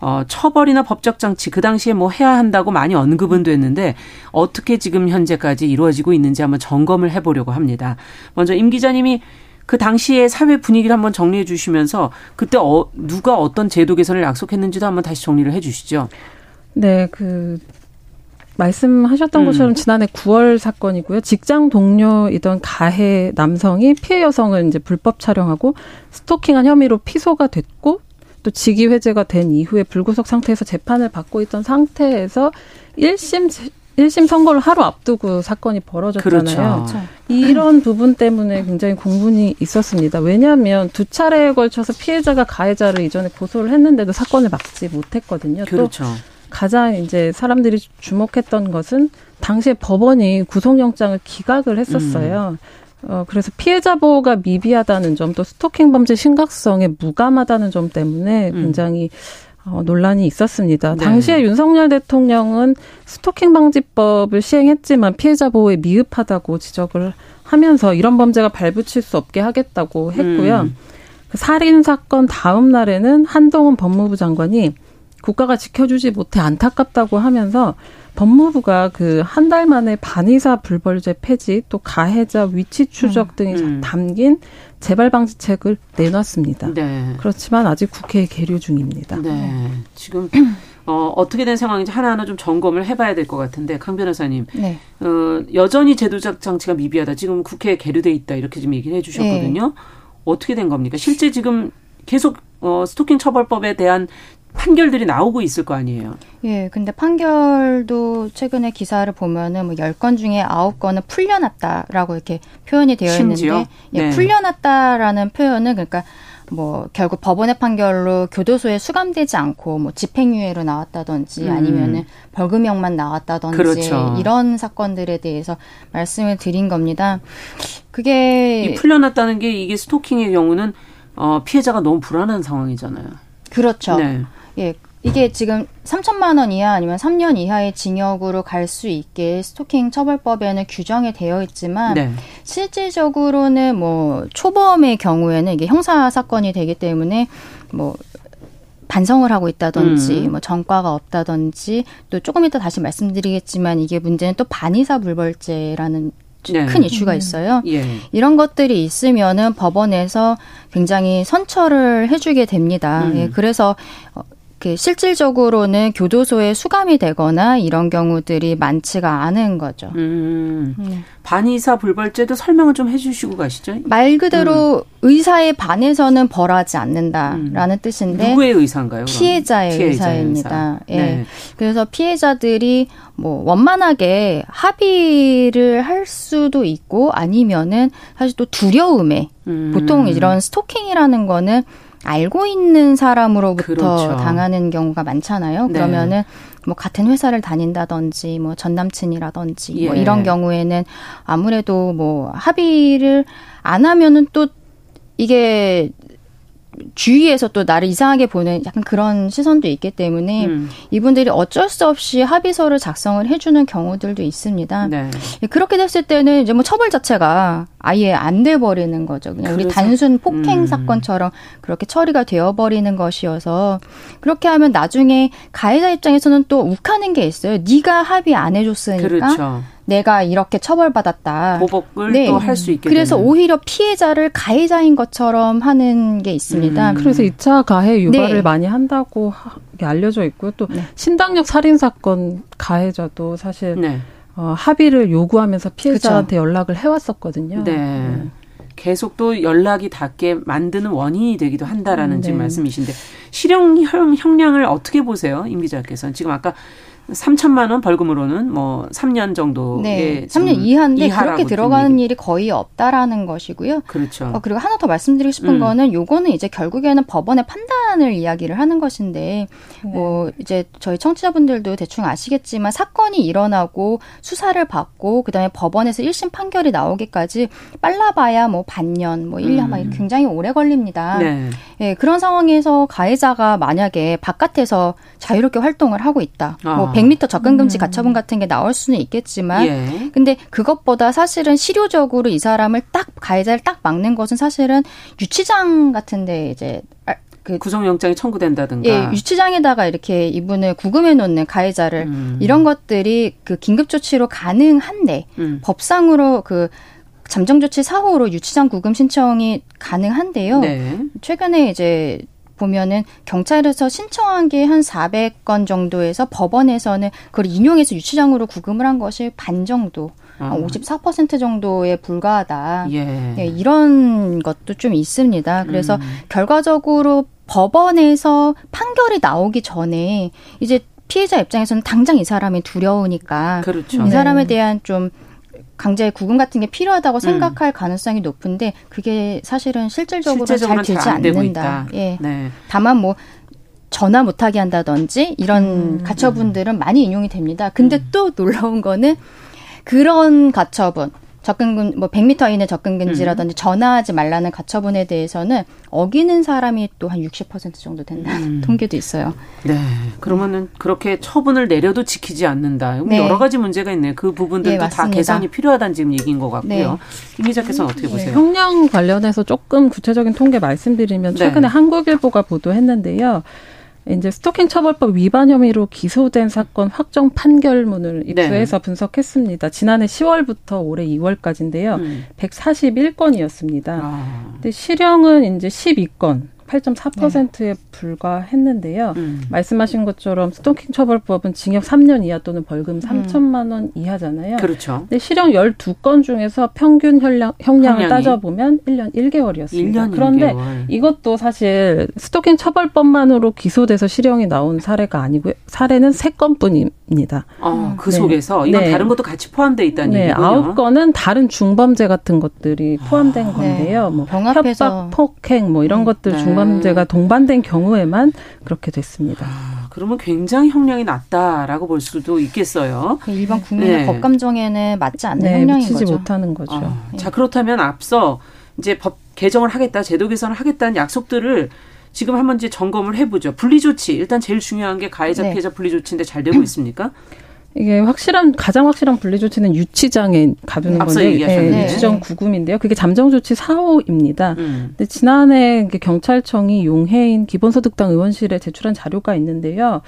어, 처벌이나 법적 장치 그 당시에 뭐 해야 한다고 많이 언급은 됐는데 어떻게 지금 현재까지 이루어지고 있는지 한번 점검을 해보려고 합니다. 먼저 임 기자님이 그 당시의 사회 분위기를 한번 정리해 주시면서 그때 어, 누가 어떤 제도 개선을 약속했는지도 한번 다시 정리를 해 주시죠. 네, 그 말씀하셨던 음. 것처럼 지난해 9월 사건이고요. 직장 동료이던 가해 남성이 피해 여성을 이제 불법 촬영하고 스토킹한 혐의로 피소가 됐고 또 직위 해제가 된 이후에 불구속 상태에서 재판을 받고 있던 상태에서 1심 1심 선거를 하루 앞두고 사건이 벌어졌잖아요. 그렇죠. 이런 부분 때문에 굉장히 공분이 있었습니다. 왜냐하면 두 차례에 걸쳐서 피해자가 가해자를 이전에 고소를 했는데도 사건을 막지 못했거든요. 그렇죠. 또 가장 이제 사람들이 주목했던 것은 당시에 법원이 구속영장을 기각을 했었어요. 음. 어, 그래서 피해자 보호가 미비하다는 점, 또 스토킹 범죄 심각성에 무감하다는 점 때문에 음. 굉장히 어, 논란이 있었습니다. 네. 당시에 윤석열 대통령은 스토킹 방지법을 시행했지만 피해자 보호에 미흡하다고 지적을 하면서 이런 범죄가 발붙일 수 없게 하겠다고 했고요. 음. 그 살인 사건 다음 날에는 한동훈 법무부 장관이 국가가 지켜주지 못해 안타깝다고 하면서 법무부가 그 한 달 만에 반의사 불벌죄 폐지 또 가해자 위치 추적 음, 등이 음. 담긴 재발 방지책을 내놨습니다. 네. 그렇지만 아직 국회에 계류 중입니다. 네. 지금 어, 어떻게 된 상황인지 하나하나 좀 점검을 해봐야 될 것 같은데 강 변호사님, 네. 어, 여전히 제도적 장치가 미비하다. 지금 국회에 계류돼 있다 이렇게 좀 얘기를 해주셨거든요. 네. 어떻게 된 겁니까? 실제 지금 계속 어, 스토킹 처벌법에 대한 판결들이 나오고 있을 거 아니에요. 예, 근데 판결도 최근에 기사를 보면은 뭐 10건 중에 9건은 풀려났다라고 이렇게 표현이 되어 심지어? 있는데 예, 네. 풀려났다라는 표현은 그러니까 뭐 결국 법원의 판결로 교도소에 수감되지 않고 뭐 집행유예로 나왔다든지 음. 아니면은 벌금형만 나왔다든지 그렇죠. 이런 사건들에 대해서 말씀을 드린 겁니다. 그게 이 풀려났다는 게 이게 스토킹의 경우는 어 피해자가 너무 불안한 상황이잖아요. 그렇죠. 네. 예, 이게 지금 3천만 원 이하 아니면 3년 이하의 징역으로 갈 수 있게 스토킹 처벌법에는 규정이 되어 있지만 네. 실질적으로는 뭐 초범의 경우에는 이게 형사 사건이 되기 때문에 뭐 반성을 하고 있다든지 음. 뭐 전과가 없다든지 또 조금 이따 다시 말씀드리겠지만 이게 문제는 또 반의사 불벌죄라는 네. 큰 이슈가 음. 있어요. 예. 이런 것들이 있으면은 법원에서 굉장히 선처를 해주게 됩니다. 음. 예, 그래서 그 실질적으로는 교도소에 수감이 되거나 이런 경우들이 많지가 않은 거죠. 음. 네. 반의사 불벌죄도 설명을 좀 해주시고 가시죠. 말 그대로 음. 의사에 반해서는 벌하지 않는다라는 음. 뜻인데 누구의 의사인가요? 피해자의, 피해자의 의사입니다. 의사. 예. 네. 그래서 피해자들이 뭐 원만하게 합의를 할 수도 있고 아니면은 사실 또 두려움에 음. 보통 이런 스토킹이라는 거는 알고 있는 사람으로부터 그렇죠. 당하는 경우가 많잖아요. 네. 그러면은 뭐 같은 회사를 다닌다든지 뭐 전 남친이라든지 뭐 예. 뭐 이런 경우에는 아무래도 뭐 합의를 안 하면은 또 이게 주위에서 또 나를 이상하게 보는 약간 그런 시선도 있기 때문에 음. 이분들이 어쩔 수 없이 합의서를 작성을 해주는 경우들도 있습니다. 네. 그렇게 됐을 때는 이제 뭐 처벌 자체가 아예 안 돼 버리는 거죠. 그냥 우리 단순 폭행 음. 사건처럼 그렇게 처리가 되어 버리는 것이어서 그렇게 하면 나중에 가해자 입장에서는 또 욱하는 게 있어요. 네가 합의 안 해줬으니까 그렇죠. 내가 이렇게 처벌받았다. 보복을 네. 또할 수 있게 그래서 되는. 오히려 피해자를 가해자인 것처럼 하는 게 있습니다. 음. 그래서 2차 가해 유발을 네. 많이 한다고 알려져 있고요. 또 네. 신당역 살인 사건 가해자도 사실 네. 어, 합의를 요구하면서 피해자한테 그쵸. 연락을 해왔었거든요. 네. 네. 계속 또 연락이 닿게 만드는 원인이 되기도 한다라는 음, 지금 네. 말씀이신데 실형 형량을 어떻게 보세요, 임 기자께서는 지금 아까 3천만 원 벌금으로는 뭐 3년 정도의 네, 3년 이하인데 그렇게 들어가는 일이 거의 없다라는 것이고요. 그렇죠. 어, 그리고 하나 더 말씀드리고 싶은 음. 거는 요거는 이제 결국에는 법원의 판단을 이야기를 하는 것인데 네. 뭐 이제 저희 청취자분들도 대충 아시겠지만 사건이 일어나고 수사를 받고 그다음에 법원에서 1심 판결이 나오기까지 빨라봐야 뭐 반년, 뭐 1년 음. 막 굉장히 오래 걸립니다. 네. 예, 그런 상황에서 가해자가 만약에 바깥에서 자유롭게 활동을 하고 있다. 뭐 아. 뭐 100m 접근 금지 음. 가처분 같은 게 나올 수는 있겠지만 예. 근데 그것보다 사실은 실효적으로 이 사람을 딱 가해자를 딱 막는 것은 사실은 유치장 같은 데 이제 아, 그 구속영장이 청구된다든가. 예, 유치장에다가 이렇게 이분을 구금해 놓는 가해자를 음. 이런 것들이 그 긴급 조치로 가능한데 음. 법상으로 그 잠정 조치 사호로 유치장 구금 신청이 가능한데요. 네. 최근에 이제 보면은 경찰에서 신청한 게 한 400건 정도에서 법원에서는 그걸 인용해서 유치장으로 구금을 한 것이 반 정도. 아. 54% 정도에 불과하다. 예. 네, 이런 것도 좀 있습니다. 그래서 음. 결과적으로 법원에서 판결이 나오기 전에 이제 피해자 입장에서는 당장 이 사람이 두려우니까 그렇죠. 이 사람에 네. 대한 좀 강제 구금 같은 게 필요하다고 음. 생각할 음. 가능성이 높은데 그게 사실은 실질적으로 잘 되지 않는다. 예. 네. 다만 뭐 전화 못하게 한다든지 이런 음. 가처분들은 많이 인용이 됩니다. 근데 음. 또 놀라운 거는 그런 가처분 접근 뭐 100m 이내 접근 금지라든지 음. 전화하지 말라는 가처분에 대해서는 어기는 사람이 또 한 60% 정도 된다는 음. 통계도 있어요. 네. 그러면은 그렇게 처분을 내려도 지키지 않는다. 네. 여러 가지 문제가 있네요. 그 부분들도 네, 다 개선이 필요하다는 지금 얘기인 것 같고요. 네. 김 기자께서는 어떻게 네. 보세요? 네. 형량 관련해서 조금 구체적인 통계 말씀드리면 네. 최근에 한국일보가 보도했는데요. 이제 스토킹 처벌법 위반 혐의로 기소된 사건 확정 판결문을 입수해서 네. 분석했습니다. 지난해 10월부터 올해 2월까지인데요. 음. 141건이었습니다. 아. 근데 실형은 이제 12건. 8.4%에 네. 불과했는데요. 음. 말씀하신 것처럼 스토킹 처벌법은 징역 3년 이하 또는 벌금 3천만 음. 원 이하잖아요. 그렇죠. 근데 실형 12건 중에서 평균 형량, 형량을 따져보면 1년 1개월이었습니다. 1년 그런데 1개월. 이것도 사실 스토킹 처벌법만으로 기소돼서 실형이 나온 사례가 아니고요. 사례는 3건뿐입니다. 어, 그 네. 속에서 이건 네. 다른 것도 같이 포함되어 있다는 네. 얘기군요. 9건은 다른 중범죄 같은 것들이 포함된 아. 건데요. 뭐 협박, 폭행 뭐 이런 음. 것들 중범 중범죄가 동반된 경우에만 그렇게 됐습니다. 아, 그러면 굉장히 형량이 낮다라고 볼 수도 있겠어요. 그 일반 국민의 네. 법 감정에는 맞지 않는 네, 형량인 거죠. 못하는 거죠. 아, 자 그렇다면 앞서 이제 법 개정을 하겠다, 제도 개선을 하겠다는 약속들을 지금 한번 이제 점검을 해보죠. 분리조치 일단 제일 중요한 게 가해자 네. 피해자 분리조치인데 잘 되고 있습니까? 이게 확실한 가장 확실한 분리 조치는 유치장에 가두는 건데 네, 유치장 구금인데요. 그게 잠정 조치 4호입니다. 음. 근데 지난해 경찰청이 용해인 기본소득당 의원실에 제출한 자료가 있는데요.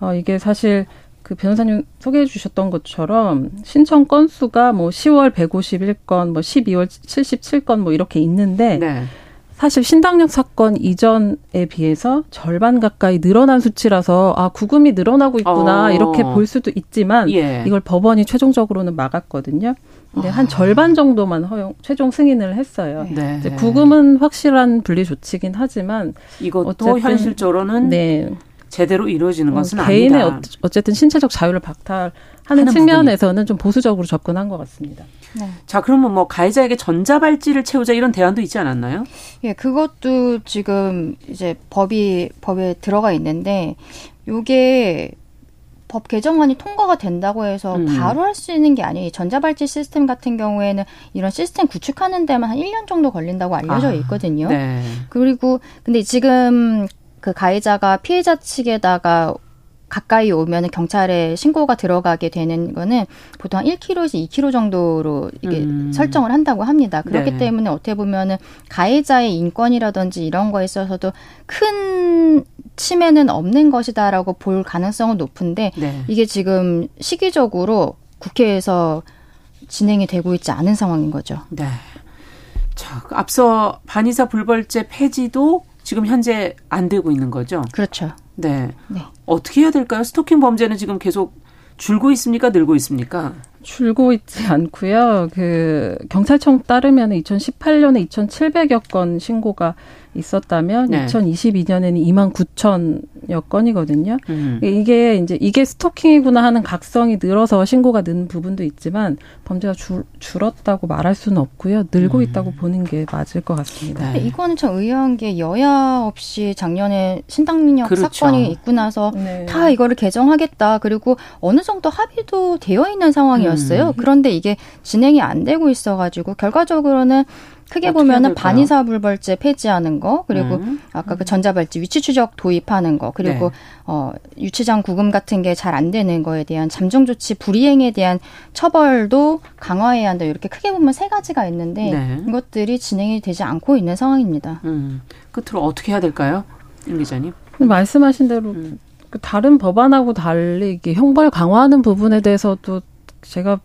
어 이게 사실 그 변호사님 소개해 주셨던 것처럼 신청 건수가 뭐 10월 151건, 뭐 12월 77건 뭐 이렇게 있는데 네. 사실 신당역 사건 이전에 비해서 절반 가까이 늘어난 수치라서 아 구금이 늘어나고 있구나 어. 이렇게 볼 수도 있지만 예. 이걸 법원이 최종적으로는 막았거든요. 근데 아. 한 절반 정도만 허용 최종 승인을 했어요. 네. 구금은 확실한 분리 조치긴 하지만 이것도 어쨌든, 현실적으로는 네. 제대로 이루어지는 어, 것은 개인의 아니다. 개인의 어쨌든 신체적 자유를 박탈 하는 측면에서는 부분이. 좀 보수적으로 접근한 것 같습니다. 네. 자, 그러면 뭐 가해자에게 전자발찌를 채우자 이런 대안도 있지 않았나요? 예, 그것도 지금 이제 법이 법에 들어가 있는데 요게 법 개정안이 통과가 된다고 해서 음. 바로 할 수 있는 게 아니에요. 전자발찌 시스템 같은 경우에는 이런 시스템 구축하는 데만 한 1년 정도 걸린다고 알려져 아, 있거든요. 아, 네. 그리고 근데 지금 그 가해자가 피해자 측에다가 가까이 오면 경찰에 신고가 들어가게 되는 거는 보통 1km에서 2km 정도로 이게 음. 설정을 한다고 합니다. 그렇기 네. 때문에 어떻게 보면은 가해자의 인권이라든지 이런 거에 있어서도 큰 침해는 없는 것이다라고 볼 가능성은 높은데 네. 이게 지금 시기적으로 국회에서 진행이 되고 있지 않은 상황인 거죠. 네. 자, 앞서 반의사 불벌죄 폐지도 지금 현재 안 되고 있는 거죠? 그렇죠. 네. 네. 어떻게 해야 될까요? 스토킹 범죄는 지금 계속 줄고 있습니까? 늘고 있습니까? 줄고 있지 않고요. 그 경찰청 따르면 2018년에 2,700여 건 신고가 있었다면 네. 2022년에는 2만 9천여 건이거든요. 음. 이게 이제 이게 스토킹이구나 하는 각성이 늘어서 신고가 는 부분도 있지만 범죄가 줄, 줄었다고 말할 수는 없고요. 늘고 음. 있다고 보는 게 맞을 것 같습니다. 네. 이거는 참 의아한 게 여야 없이 작년에 신당민혁 그렇죠. 사건이 있고 나서 네. 다 이거를 개정하겠다. 그리고 어느 정도 합의도 되어 있는 상황이었어요. 음. 그런데 이게 진행이 안 되고 있어가지고 결과적으로는 크게 보면은 반의사 불벌죄 폐지하는 거 그리고 음. 아까 그 전자발찌 위치 추적 도입하는 거 그리고 네. 어 유치장 구금 같은 게 잘 안 되는 거에 대한 잠정 조치 불이행에 대한 처벌도 강화해야 한다 이렇게 크게 보면 세 가지가 있는데 네. 이것들이 진행이 되지 않고 있는 상황입니다. 음. 끝으로 어떻게 해야 될까요, 임 기자님? 말씀하신 대로 음. 그 다른 법안하고 달리 이게 형벌 강화하는 부분에 대해서도 제가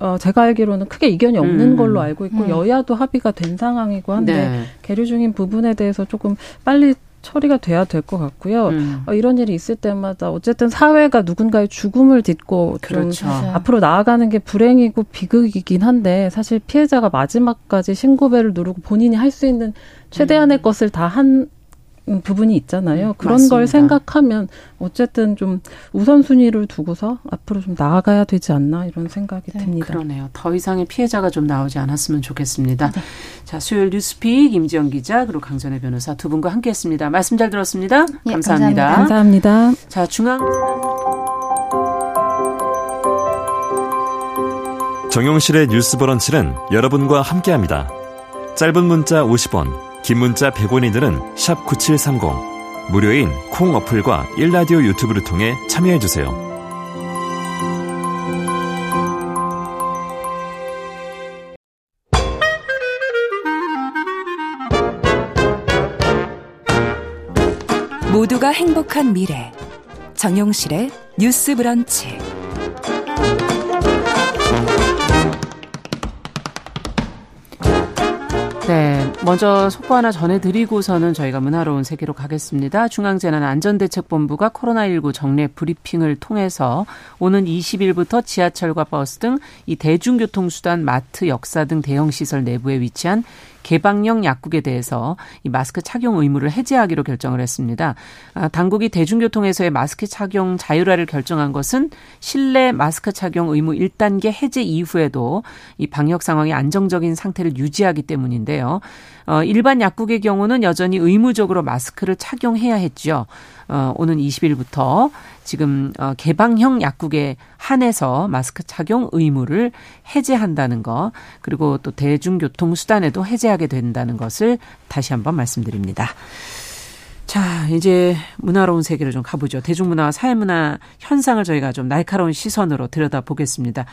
어, 제가 알기로는 크게 이견이 없는 음. 걸로 알고 있고 음. 여야도 합의가 된 상황이고 한데 네. 계류 중인 부분에 대해서 조금 빨리 처리가 돼야 될 것 같고요. 음. 어, 이런 일이 있을 때마다 어쨌든 사회가 누군가의 죽음을 딛고 그렇죠. 앞으로 나아가는 게 불행이고 비극이긴 한데 사실 피해자가 마지막까지 신고배를 누르고 본인이 할 수 있는 최대한의 음. 것을 다한 음, 부분이 있잖아요. 음, 그런 맞습니다. 걸 생각하면 어쨌든 좀 우선순위를 두고서 앞으로 좀 나아가야 되지 않나 이런 생각이 네, 듭니다. 그러네요. 더 이상의 피해자가 좀 나오지 않았으면 좋겠습니다. 네. 자, 수요일 뉴스픽 임지영 기자 그리고 강전혜 변호사 두 분과 함께했습니다. 말씀 잘 들었습니다. 네, 감사합니다. 감사합니다. 감사합니다. 자, 중앙 정용실의 뉴스 브런치는 여러분과 함께합니다. 짧은 문자 50원. 긴 문자 100원이들은 9730. 무료인 콩 어플과 일라디오 유튜브를 통해 참여해주세요. 모두가 행복한 미래. 정용실의 뉴스 브런치. 네, 먼저 속보 하나 전해드리고서는 저희가 문화로운 세계로 가겠습니다. 중앙재난안전대책본부가 코로나19 정례 브리핑을 통해서 오는 20일부터 지하철과 버스 등 이 대중교통수단, 마트, 역사 등 대형 시설 내부에 위치한 개방형 약국에 대해서 이 마스크 착용 의무를 해제하기로 결정을 했습니다. 아, 당국이 대중교통에서의 마스크 착용 자율화를 결정한 것은 실내 마스크 착용 의무 1단계 해제 이후에도 이 방역 상황이 안정적인 상태를 유지하기 때문인데요. 어, 일반 약국의 경우는 여전히 의무적으로 마스크를 착용해야 했죠. 어, 오는 20일부터 지금 어, 개방형 약국에 한해서 마스크 착용 의무를 해제한다는 거 그리고 또 대중교통 수단에도 해제하게 된다는 것을 다시 한번 말씀드립니다. 자, 이제 문화로운 세계로 좀 가보죠. 대중문화와 사회문화 현상을 저희가 좀 날카로운 시선으로 들여다보겠습니다.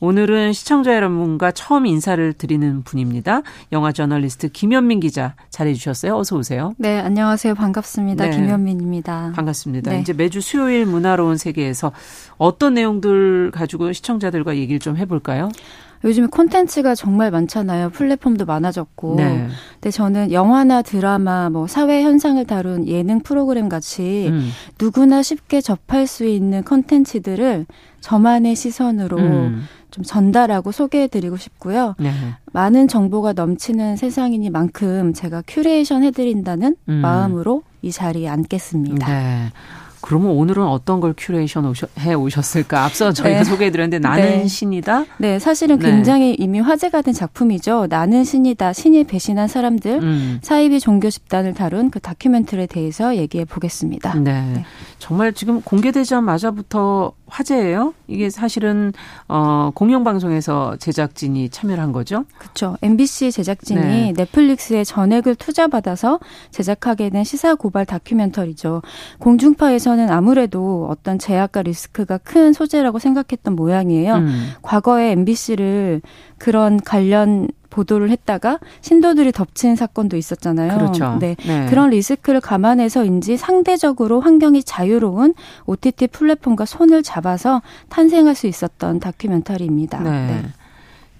오늘은 시청자 여러분과 처음 인사를 드리는 분입니다. 영화 저널리스트 김현민 기자 잘해 주셨어요. 어서 오세요. 네, 안녕하세요. 반갑습니다. 네. 김현민입니다. 반갑습니다. 네. 이제 매주 수요일 문화로운 세계에서 어떤 내용들 가지고 시청자들과 얘기를 좀 해볼까요? 요즘에 콘텐츠가 정말 많잖아요. 플랫폼도 많아졌고. 네. 근데 저는 영화나 드라마, 뭐 사회 현상을 다룬 예능 프로그램 같이 음. 누구나 쉽게 접할 수 있는 콘텐츠들을 저만의 시선으로 음. 좀 전달하고 소개해드리고 싶고요. 네. 많은 정보가 넘치는 세상이니만큼 제가 큐레이션 해드린다는 음. 마음으로 이 자리에 앉겠습니다. 네. 그러면 오늘은 어떤 걸 큐레이션 해 오셨을까? 앞서 저희가 네. 소개해드렸는데 나는 네. 신이다. 네, 사실은 네. 굉장히 이미 화제가 된 작품이죠. 나는 신이다. 신이 배신한 사람들 음. 사이비 종교 집단을 다룬 그 다큐멘터리에 대해서 얘기해 보겠습니다. 네. 네. 정말 지금 공개되자마자부터 화제예요. 이게 사실은 어 공영 방송에서 제작진이 참여를 한 거죠. 그렇죠. MBC 제작진이 네. 넷플릭스에 전액을 투자받아서 제작하게 된 시사 고발 다큐멘터리죠. 공중파에서는 아무래도 어떤 제약과 리스크가 큰 소재라고 생각했던 모양이에요. 음. 과거에 MBC를 그런 관련 보도를 했다가 신도들이 덮친 사건도 있었잖아요. 그렇죠. 네. 네. 그런 리스크를 감안해서인지 상대적으로 환경이 자유로운 OTT 플랫폼과 손을 잡아서 탄생할 수 있었던 다큐멘터리입니다. 네. 네.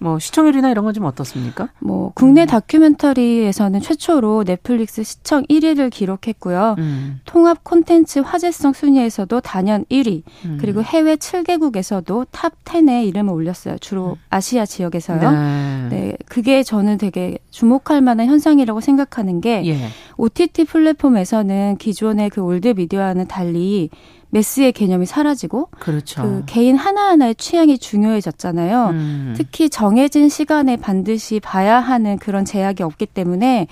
뭐 시청률이나 이런 건 좀 어떻습니까? 뭐 국내 음. 다큐멘터리에서는 최초로 넷플릭스 시청 1위를 기록했고요. 음. 통합 콘텐츠 화제성 순위에서도 단연 1위. 음. 그리고 해외 7개국에서도 top 10에 이름을 올렸어요. 주로 음. 아시아 지역에서요. 네. 네. 그게 저는 되게 주목할 만한 현상이라고 생각하는 게 예. OTT 플랫폼에서는 기존의 그 old media와는 달리 mass의 개념이 사라지고 그렇죠. 그 개인 하나하나의 취향이 중요해졌잖아요. 음. 특히 정해진 시간에 반드시 봐야 하는 그런 제약이 없기 때문에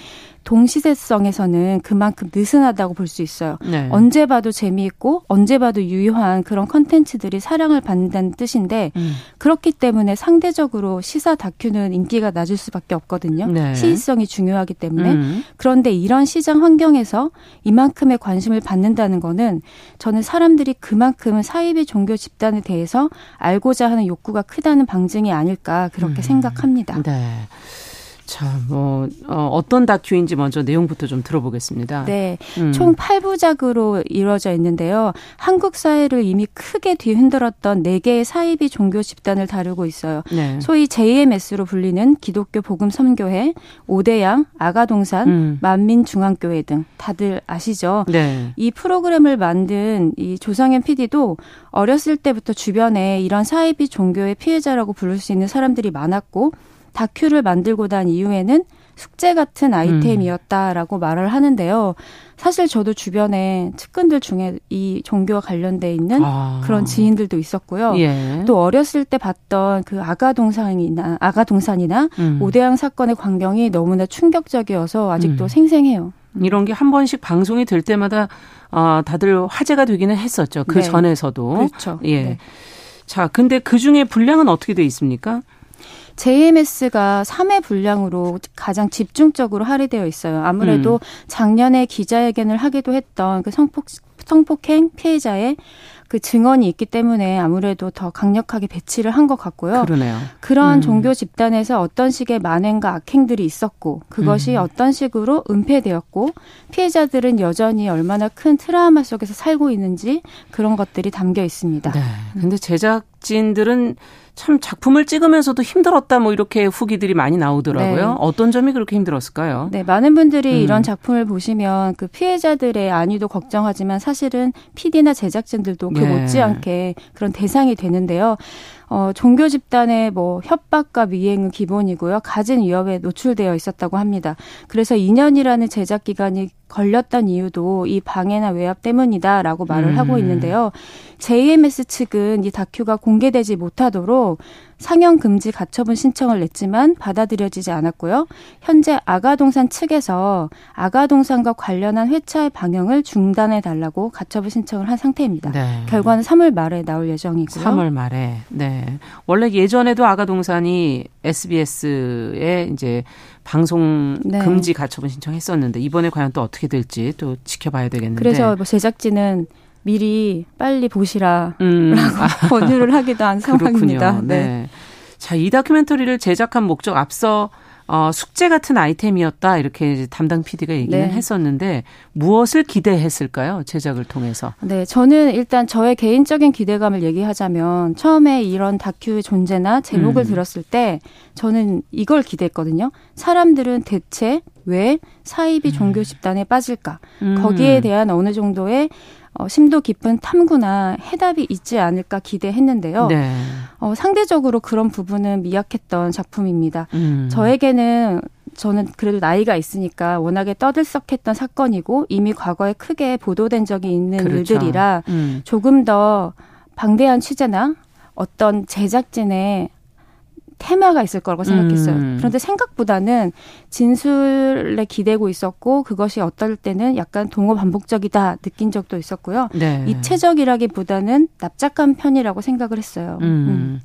동시대성에서는 그만큼 느슨하다고 볼 수 있어요. 네. 언제 봐도 재미있고 언제 봐도 유효한 그런 컨텐츠들이 사랑을 받는다는 뜻인데 음. 그렇기 때문에 상대적으로 시사 다큐는 인기가 낮을 수밖에 없거든요. 네. 시의성이 중요하기 때문에 음. 그런데 이런 시장 환경에서 이만큼의 관심을 받는다는 거는 저는 사람들이 그만큼 사이비 종교 집단에 대해서 알고자 하는 욕구가 크다는 방증이 아닐까 그렇게 음. 생각합니다. 네. 자, 뭐 어, 어떤 다큐인지 먼저 내용부터 좀 들어보겠습니다. 네, 음. 총 8부작으로 이루어져 있는데요. 한국 사회를 이미 크게 뒤흔들었던 4개의 사이비 종교 집단을 다루고 있어요. 네. 소위 JMS로 불리는 기독교 복음 선교회, 오대양, 아가동산, 음. 만민중앙교회 등 다들 아시죠? 네. 이 프로그램을 만든 이 조상현 PD도 어렸을 때부터 주변에 이런 사이비 종교의 피해자라고 부를 수 있는 사람들이 많았고 다큐를 만들고 난 이후에는 숙제 같은 아이템이었다라고 음. 말을 하는데요. 사실 저도 주변에 측근들 중에 이 종교와 관련돼 있는 아. 그런 지인들도 있었고요. 예. 또 어렸을 때 봤던 그 아가 동산이나 아가 동산이나 음. 오대양 사건의 광경이 너무나 충격적이어서 아직도 음. 생생해요. 이런 게 한 번씩 방송이 될 때마다 어, 다들 화제가 되기는 했었죠. 그 네. 전에서도. 그렇죠. 예. 네. 자, 근데 그 중에 분량은 어떻게 돼 있습니까? JMS가 3회 분량으로 가장 집중적으로 할애되어 있어요. 아무래도 음. 작년에 기자회견을 하기도 했던 그 성폭 성폭행 피해자의 그 증언이 있기 때문에 아무래도 더 강력하게 배치를 한 것 같고요. 그러네요. 그런 음. 종교 집단에서 어떤 식의 만행과 악행들이 있었고 그것이 음. 어떤 식으로 은폐되었고 피해자들은 여전히 얼마나 큰 트라우마 속에서 살고 있는지 그런 것들이 담겨 있습니다. 네. 근데 제작진들은 참 작품을 찍으면서도 힘들었다 뭐 이렇게 후기들이 많이 나오더라고요. 네. 어떤 점이 그렇게 힘들었을까요? 네, 많은 분들이 음. 이런 작품을 보시면 그 피해자들의 안위도 걱정하지만 사실은 PD나 제작진들도 그 네. 못지않게 그런 대상이 되는데요. 어, 종교 집단의 뭐 협박과 미행은 기본이고요. 가진 위협에 노출되어 있었다고 합니다. 그래서 2년이라는 제작 기간이 걸렸던 이유도 이 방해나 외압 때문이다라고 말을 음. 하고 있는데요. JMS 측은 이 다큐가 공개되지 못하도록 상영 금지 가처분 신청을 냈지만 받아들여지지 않았고요. 현재 아가동산 측에서 아가동산과 관련한 회차의 방영을 중단해 달라고 가처분 신청을 한 상태입니다. 네. 결과는 3월 말에 나올 예정이고요. 3월 말에. 네. 원래 예전에도 아가동산이 SBS에 이제 방송 네. 금지 가처분 신청했었는데 이번에 과연 또 어떻게 될지 또 지켜봐야 되겠는데. 그래서 뭐 제작진은 미리 빨리 보시라라고 음. 권유를 하기도 한 상황입니다. 네. 네. 자, 이 다큐멘터리를 제작한 목적 앞서 어, 숙제 같은 아이템이었다 이렇게 담당 PD가 얘기는 네. 했었는데 무엇을 기대했을까요? 제작을 통해서. 네, 저는 일단 저의 개인적인 기대감을 얘기하자면 처음에 이런 다큐의 존재나 제목을 음. 들었을 때 저는 이걸 기대했거든요. 사람들은 대체 왜 사이비 종교 음. 집단에 빠질까? 음. 거기에 대한 어느 정도의 어, 심도 깊은 탐구나 해답이 있지 않을까 기대했는데요. 네. 어, 상대적으로 그런 부분은 미약했던 작품입니다. 음. 저에게는 저는 그래도 나이가 있으니까 워낙에 떠들썩했던 사건이고 이미 과거에 크게 보도된 적이 있는 그렇죠. 일들이라 음. 조금 더 방대한 취재나 어떤 제작진의 테마가 있을 거라고 생각했어요. 음. 그런데 생각보다는 진술에 기대고 있었고 그것이 어떨 때는 약간 동호 반복적이다 느낀 적도 있었고요. 네. 입체적이라기보다는 납작한 편이라고 생각을 했어요. 음. 음.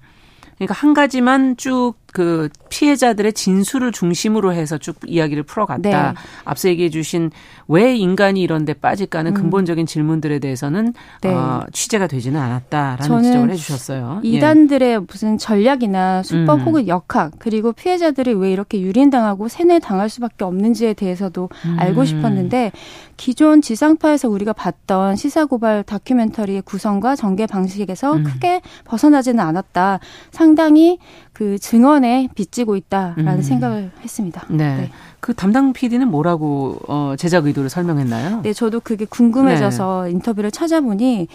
그러니까 한 가지만 쭉 그 피해자들의 진술을 중심으로 해서 쭉 이야기를 풀어갔다. 네. 앞서 얘기해 주신 왜 인간이 이런 데 빠질까는 하 음. 근본적인 질문들에 대해서는 네. 어, 취재가 되지는 않았다라는 지적을 해 주셨어요. 예. 이단들의 예. 무슨 전략이나 수법 음. 혹은 역학 그리고 피해자들이 왜 이렇게 유린당하고 세뇌당할 수밖에 없는지에 대해서도 음. 알고 싶었는데 기존 지상파에서 우리가 봤던 시사고발 다큐멘터리의 구성과 전개 방식에서 음. 크게 벗어나지는 않았다. 상당히 그 증언에 빚지고 있다라는 음. 생각을 했습니다. 네. 네. 그 담당 PD는 뭐라고 어, 제작 의도를 설명했나요? 네, 저도 그게 궁금해져서 네. 인터뷰를 찾아보니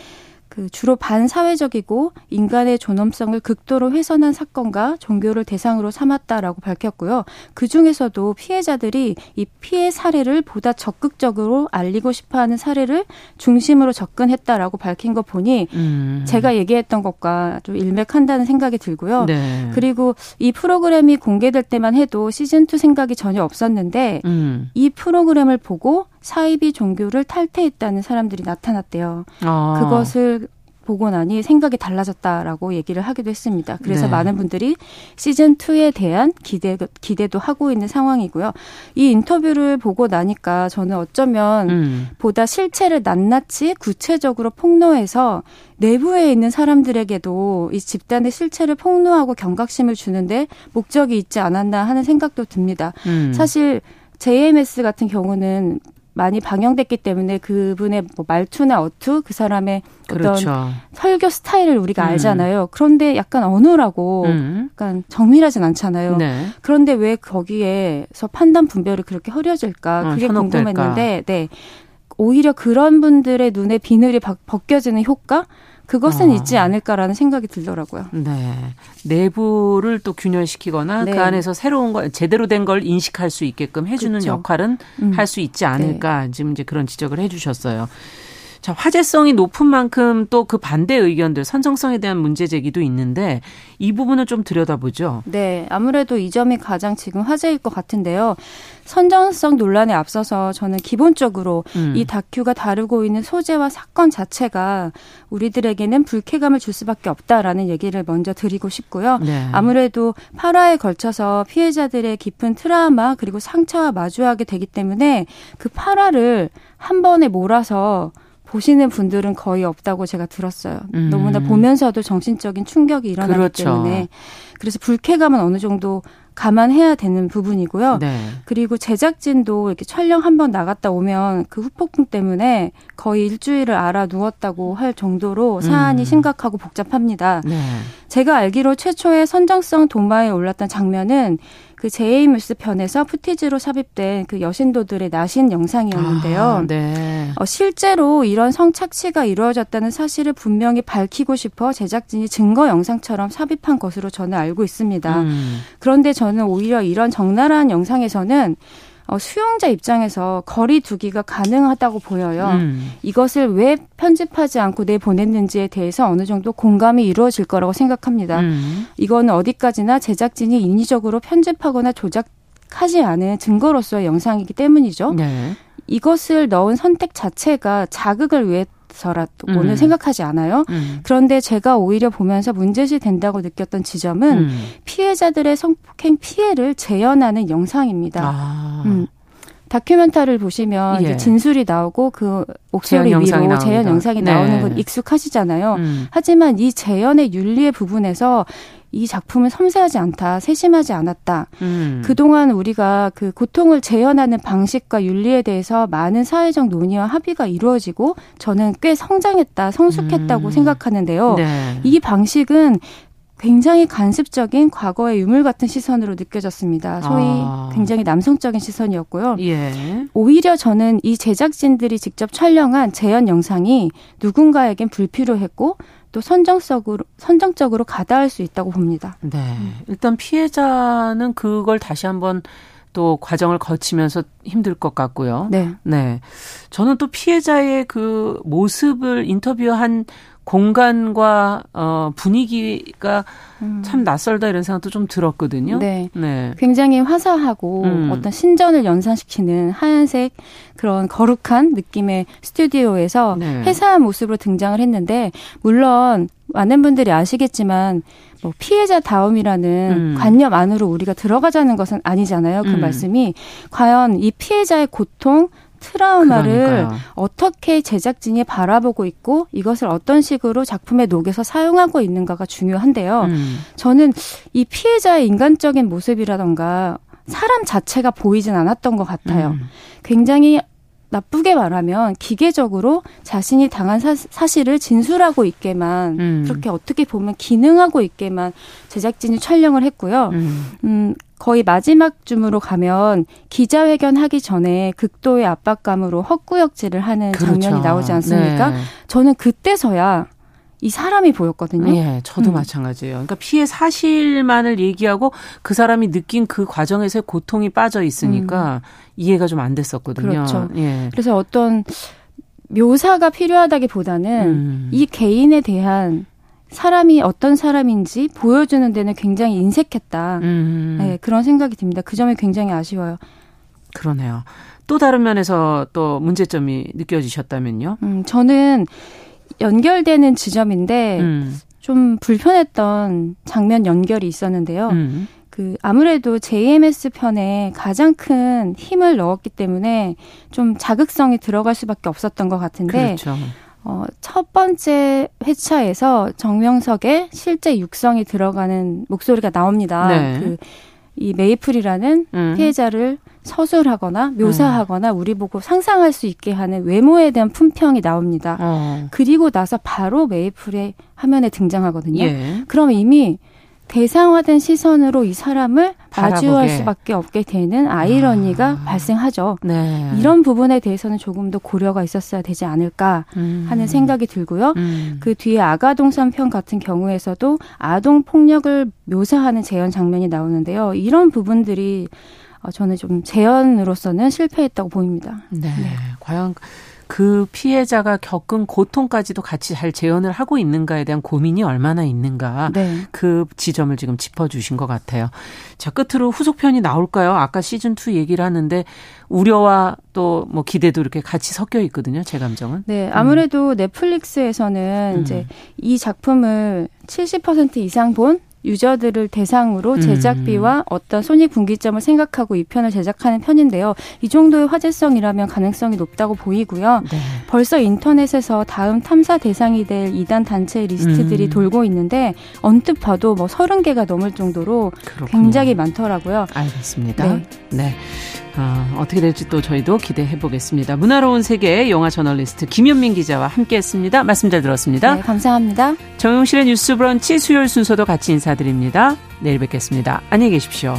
그 주로 반사회적이고 인간의 존엄성을 극도로 훼손한 사건과 종교를 대상으로 삼았다라고 밝혔고요. 그 중에서도 피해자들이 이 피해 사례를 보다 적극적으로 알리고 싶어하는 사례를 중심으로 접근했다라고 밝힌 거 보니 음. 제가 얘기했던 것과 좀 일맥한다는 생각이 들고요. 네. 그리고 이 프로그램이 공개될 때만 해도 시즌 2 생각이 전혀 없었는데 음. 이 프로그램을 보고 사이비 종교를 탈퇴했다는 사람들이 나타났대요. 아. 그것을 보고 나니 생각이 달라졌다라고 얘기를 하기도 했습니다. 그래서 네. 많은 분들이 시즌 2에 대한 기대 기대도 하고 있는 상황이고요. 이 인터뷰를 보고 나니까 저는 어쩌면 음. 보다 실체를 낱낱이 구체적으로 폭로해서 내부에 있는 사람들에게도 이 집단의 실체를 폭로하고 경각심을 주는데 목적이 있지 않았나 하는 생각도 듭니다. 음. 사실 JMS 같은 경우는 많이 방영됐기 때문에 그분의 뭐 말투나 어투 그 사람의 어떤 그렇죠. 설교 스타일을 우리가 음. 알잖아요. 그런데 약간 어눌하고 음. 약간 정밀하진 않잖아요. 네. 그런데 왜 거기에서 판단 분별이 그렇게 흐려질까? 어, 그게 현혹될까. 궁금했는데 네. 오히려 그런 분들의 눈에 비늘이 벗겨지는 효과 그것은 어. 있지 않을까라는 생각이 들더라고요. 네. 내부를 또 균열시키거나 네. 그 안에서 새로운 걸 제대로 된 걸 인식할 수 있게끔 해주는 그렇죠. 역할은 음. 할수 있지 않을까 네. 지금 이제 그런 지적을 해주셨어요. 자, 화제성이 높은 만큼 또 그 반대 의견들, 선정성에 대한 문제 제기도 있는데 이 부분을 좀 들여다보죠. 네, 아무래도 이 점이 가장 지금 화제일 것 같은데요. 선정성 논란에 앞서서 저는 기본적으로 음. 이 다큐가 다루고 있는 소재와 사건 자체가 우리들에게는 불쾌감을 줄 수밖에 없다라는 얘기를 먼저 드리고 싶고요. 네. 아무래도 8화에 걸쳐서 피해자들의 깊은 트라우마 그리고 상처와 마주하게 되기 때문에 그 8화를 한 번에 몰아서 보시는 분들은 거의 없다고 제가 들었어요. 음. 너무나 보면서도 정신적인 충격이 일어나기 그렇죠. 때문에 그래서 불쾌감은 어느 정도 감안해야 되는 부분이고요. 네. 그리고 제작진도 이렇게 촬영 한 번 나갔다 오면 그 후폭풍 때문에 거의 일주일을 알아 누웠다고 할 정도로 사안이 음. 심각하고 복잡합니다. 네. 제가 알기로 최초의 선정성 도마에 올랐던 장면은 그 JMS 편에서 footage로 삽입된 그 여신도들의 나신 영상이었는데요. 아, 네. 어, 실제로 이런 성착취가 이루어졌다는 사실을 분명히 밝히고 싶어 제작진이 증거 영상처럼 삽입한 것으로 저는 알고 있습니다. 음. 그런데 저는 오히려 이런 적나라한 영상에서는 어, 수용자 입장에서 거리 두기가 가능하다고 보여요. 음. 이것을 왜 편집하지 않고 내보냈는지에 대해서 어느 정도 공감이 이루어질 거라고 생각합니다. 음. 이거는 어디까지나 제작진이 인위적으로 편집하거나 조작하지 않은 증거로서의 영상이기 때문이죠. 네. 이것을 넣은 선택 자체가 자극을 위해 서라고는 음. 생각하지 않아요. 음. 그런데 제가 오히려 보면서 문제시 된다고 느꼈던 지점은 음. 피해자들의 성폭행 피해를 재현하는 영상입니다. 아. 음. 다큐멘터리를 보시면 예. 진술이 나오고 그 목소리 재현 위로 재현 영상이 네. 나오는 건 익숙하시잖아요. 음. 하지만 이 재현의 윤리의 부분에서 이 작품은 섬세하지 않다, 세심하지 않았다. 음. 그동안 우리가 그 고통을 재현하는 방식과 윤리에 대해서 많은 사회적 논의와 합의가 이루어지고 저는 꽤 성장했다, 성숙했다고 음. 생각하는데요. 네. 이 방식은 굉장히 간습적인 과거의 유물 같은 시선으로 느껴졌습니다. 소위 아. 굉장히 남성적인 시선이었고요. 예. 오히려 저는 이 제작진들이 직접 촬영한 재현 영상이 누군가에겐 불필요했고 또 선정적으로 선정적으로 가다할 수 있다고 봅니다. 네. 일단 피해자는 그걸 다시 한번 또 과정을 거치면서 힘들 것 같고요. 네. 네. 저는 또 피해자의 그 모습을 인터뷰한 공간과 어 분위기가 음. 참 낯설다 이런 생각도 좀 들었거든요. 네. 네. 굉장히 화사하고 음. 어떤 신전을 연상시키는 하얀색 그런 거룩한 느낌의 스튜디오에서 네. 회사한 모습으로 등장을 했는데 물론 많은 분들이 아시겠지만 뭐 피해자 다움이라는 음. 관념 안으로 우리가 들어가자는 것은 아니잖아요. 그 음. 말씀이 과연 이 피해자의 고통 트라우마를 그러니까요. 어떻게 제작진이 바라보고 있고 이것을 어떤 식으로 작품에 녹여서 사용하고 있는가가 중요한데요. 음. 저는 이 피해자의 인간적인 모습이라던가 사람 자체가 보이진 않았던 것 같아요. 음. 굉장히 나쁘게 말하면 기계적으로 자신이 당한 사, 실을 진술하고 있게만 음. 그렇게 어떻게 보면 기능하고 있게만 제작진이 촬영을 했고요. 음. 음, 거의 마지막 쯤으로 가면 기자회견 하기 전에 극도의 압박감으로 헛구역질을 하는 그렇죠. 장면이 나오지 않습니까? 네. 저는 그때서야 이 사람이 보였거든요. 예, 저도 음. 마찬가지예요. 그러니까 피해 사실만을 얘기하고 그 사람이 느낀 그 과정에서의 고통이 빠져 있으니까 음. 이해가 좀 안 됐었거든요. 그렇죠. 예. 그래서 어떤 묘사가 필요하다기보다는 음. 이 개인에 대한 사람이 어떤 사람인지 보여주는 데는 굉장히 인색했다. 음. 네, 그런 생각이 듭니다. 그 점이 굉장히 아쉬워요. 그러네요. 또 다른 면에서 또 문제점이 느껴지셨다면요? 음, 저는 연결되는 지점인데 음. 좀 불편했던 장면 연결이 있었는데요. 음. 그 아무래도 JMS 편에 가장 큰 힘을 넣었기 때문에 좀 자극성이 들어갈 수밖에 없었던 것 같은데 그렇죠. 어, 첫 번째 회차에서 정명석의 실제 육성이 들어가는 목소리가 나옵니다. 네. 그, 이 메이플이라는 음. 피해자를 서술하거나 묘사하거나 우리 보고 상상할 수 있게 하는 외모에 대한 품평이 나옵니다. 어. 그리고 나서 바로 메이플의 화면에 등장하거든요. 예. 그럼 이미 대상화된 시선으로 이 사람을 마주할 수밖에 없게 되는 아이러니가 아. 발생하죠. 네. 이런 부분에 대해서는 조금 더 고려가 있었어야 되지 않을까 음. 하는 생각이 들고요. 음. 그 뒤에 아가동산 편 같은 경우에서도 아동 폭력을 묘사하는 재현 장면이 나오는데요. 이런 부분들이 어, 저는 좀 재현으로서는 실패했다고 보입니다. 네. 네. 과연 그 피해자가 겪은 고통까지도 같이 잘 재현을 하고 있는가에 대한 고민이 얼마나 있는가 네. 그 지점을 지금 짚어주신 것 같아요. 자 끝으로 후속편이 나올까요? 아까 시즌 2 얘기를 하는데 우려와 또 뭐 기대도 이렇게 같이 섞여 있거든요. 제 감정은. 네, 아무래도 음. 넷플릭스에서는 음. 이제 이 작품을 70% 이상 본 유저들을 대상으로 음. 제작비와 음. 어떤 손익 분기점을 생각하고 이 편을 제작하는 편인데요. 이 정도의 화제성이라면 가능성이 높다고 보이고요. 네. 벌써 인터넷에서 다음 탐사 대상이 될 이단 단체 리스트들이 음. 돌고 있는데 언뜻 봐도 뭐 30개가 넘을 정도로 그렇군요. 굉장히 많더라고요. 알겠습니다. 네. 네. 어, 어떻게 될지 또 저희도 기대해 보겠습니다. 문화로운 세계 영화 저널리스트 김현민 기자와 함께했습니다. 말씀 잘 들었습니다. 네, 감사합니다. 정용실의 뉴스 브런치 수요일 순서도 같이 인사드립니다. 내일 뵙겠습니다. 안녕히 계십시오.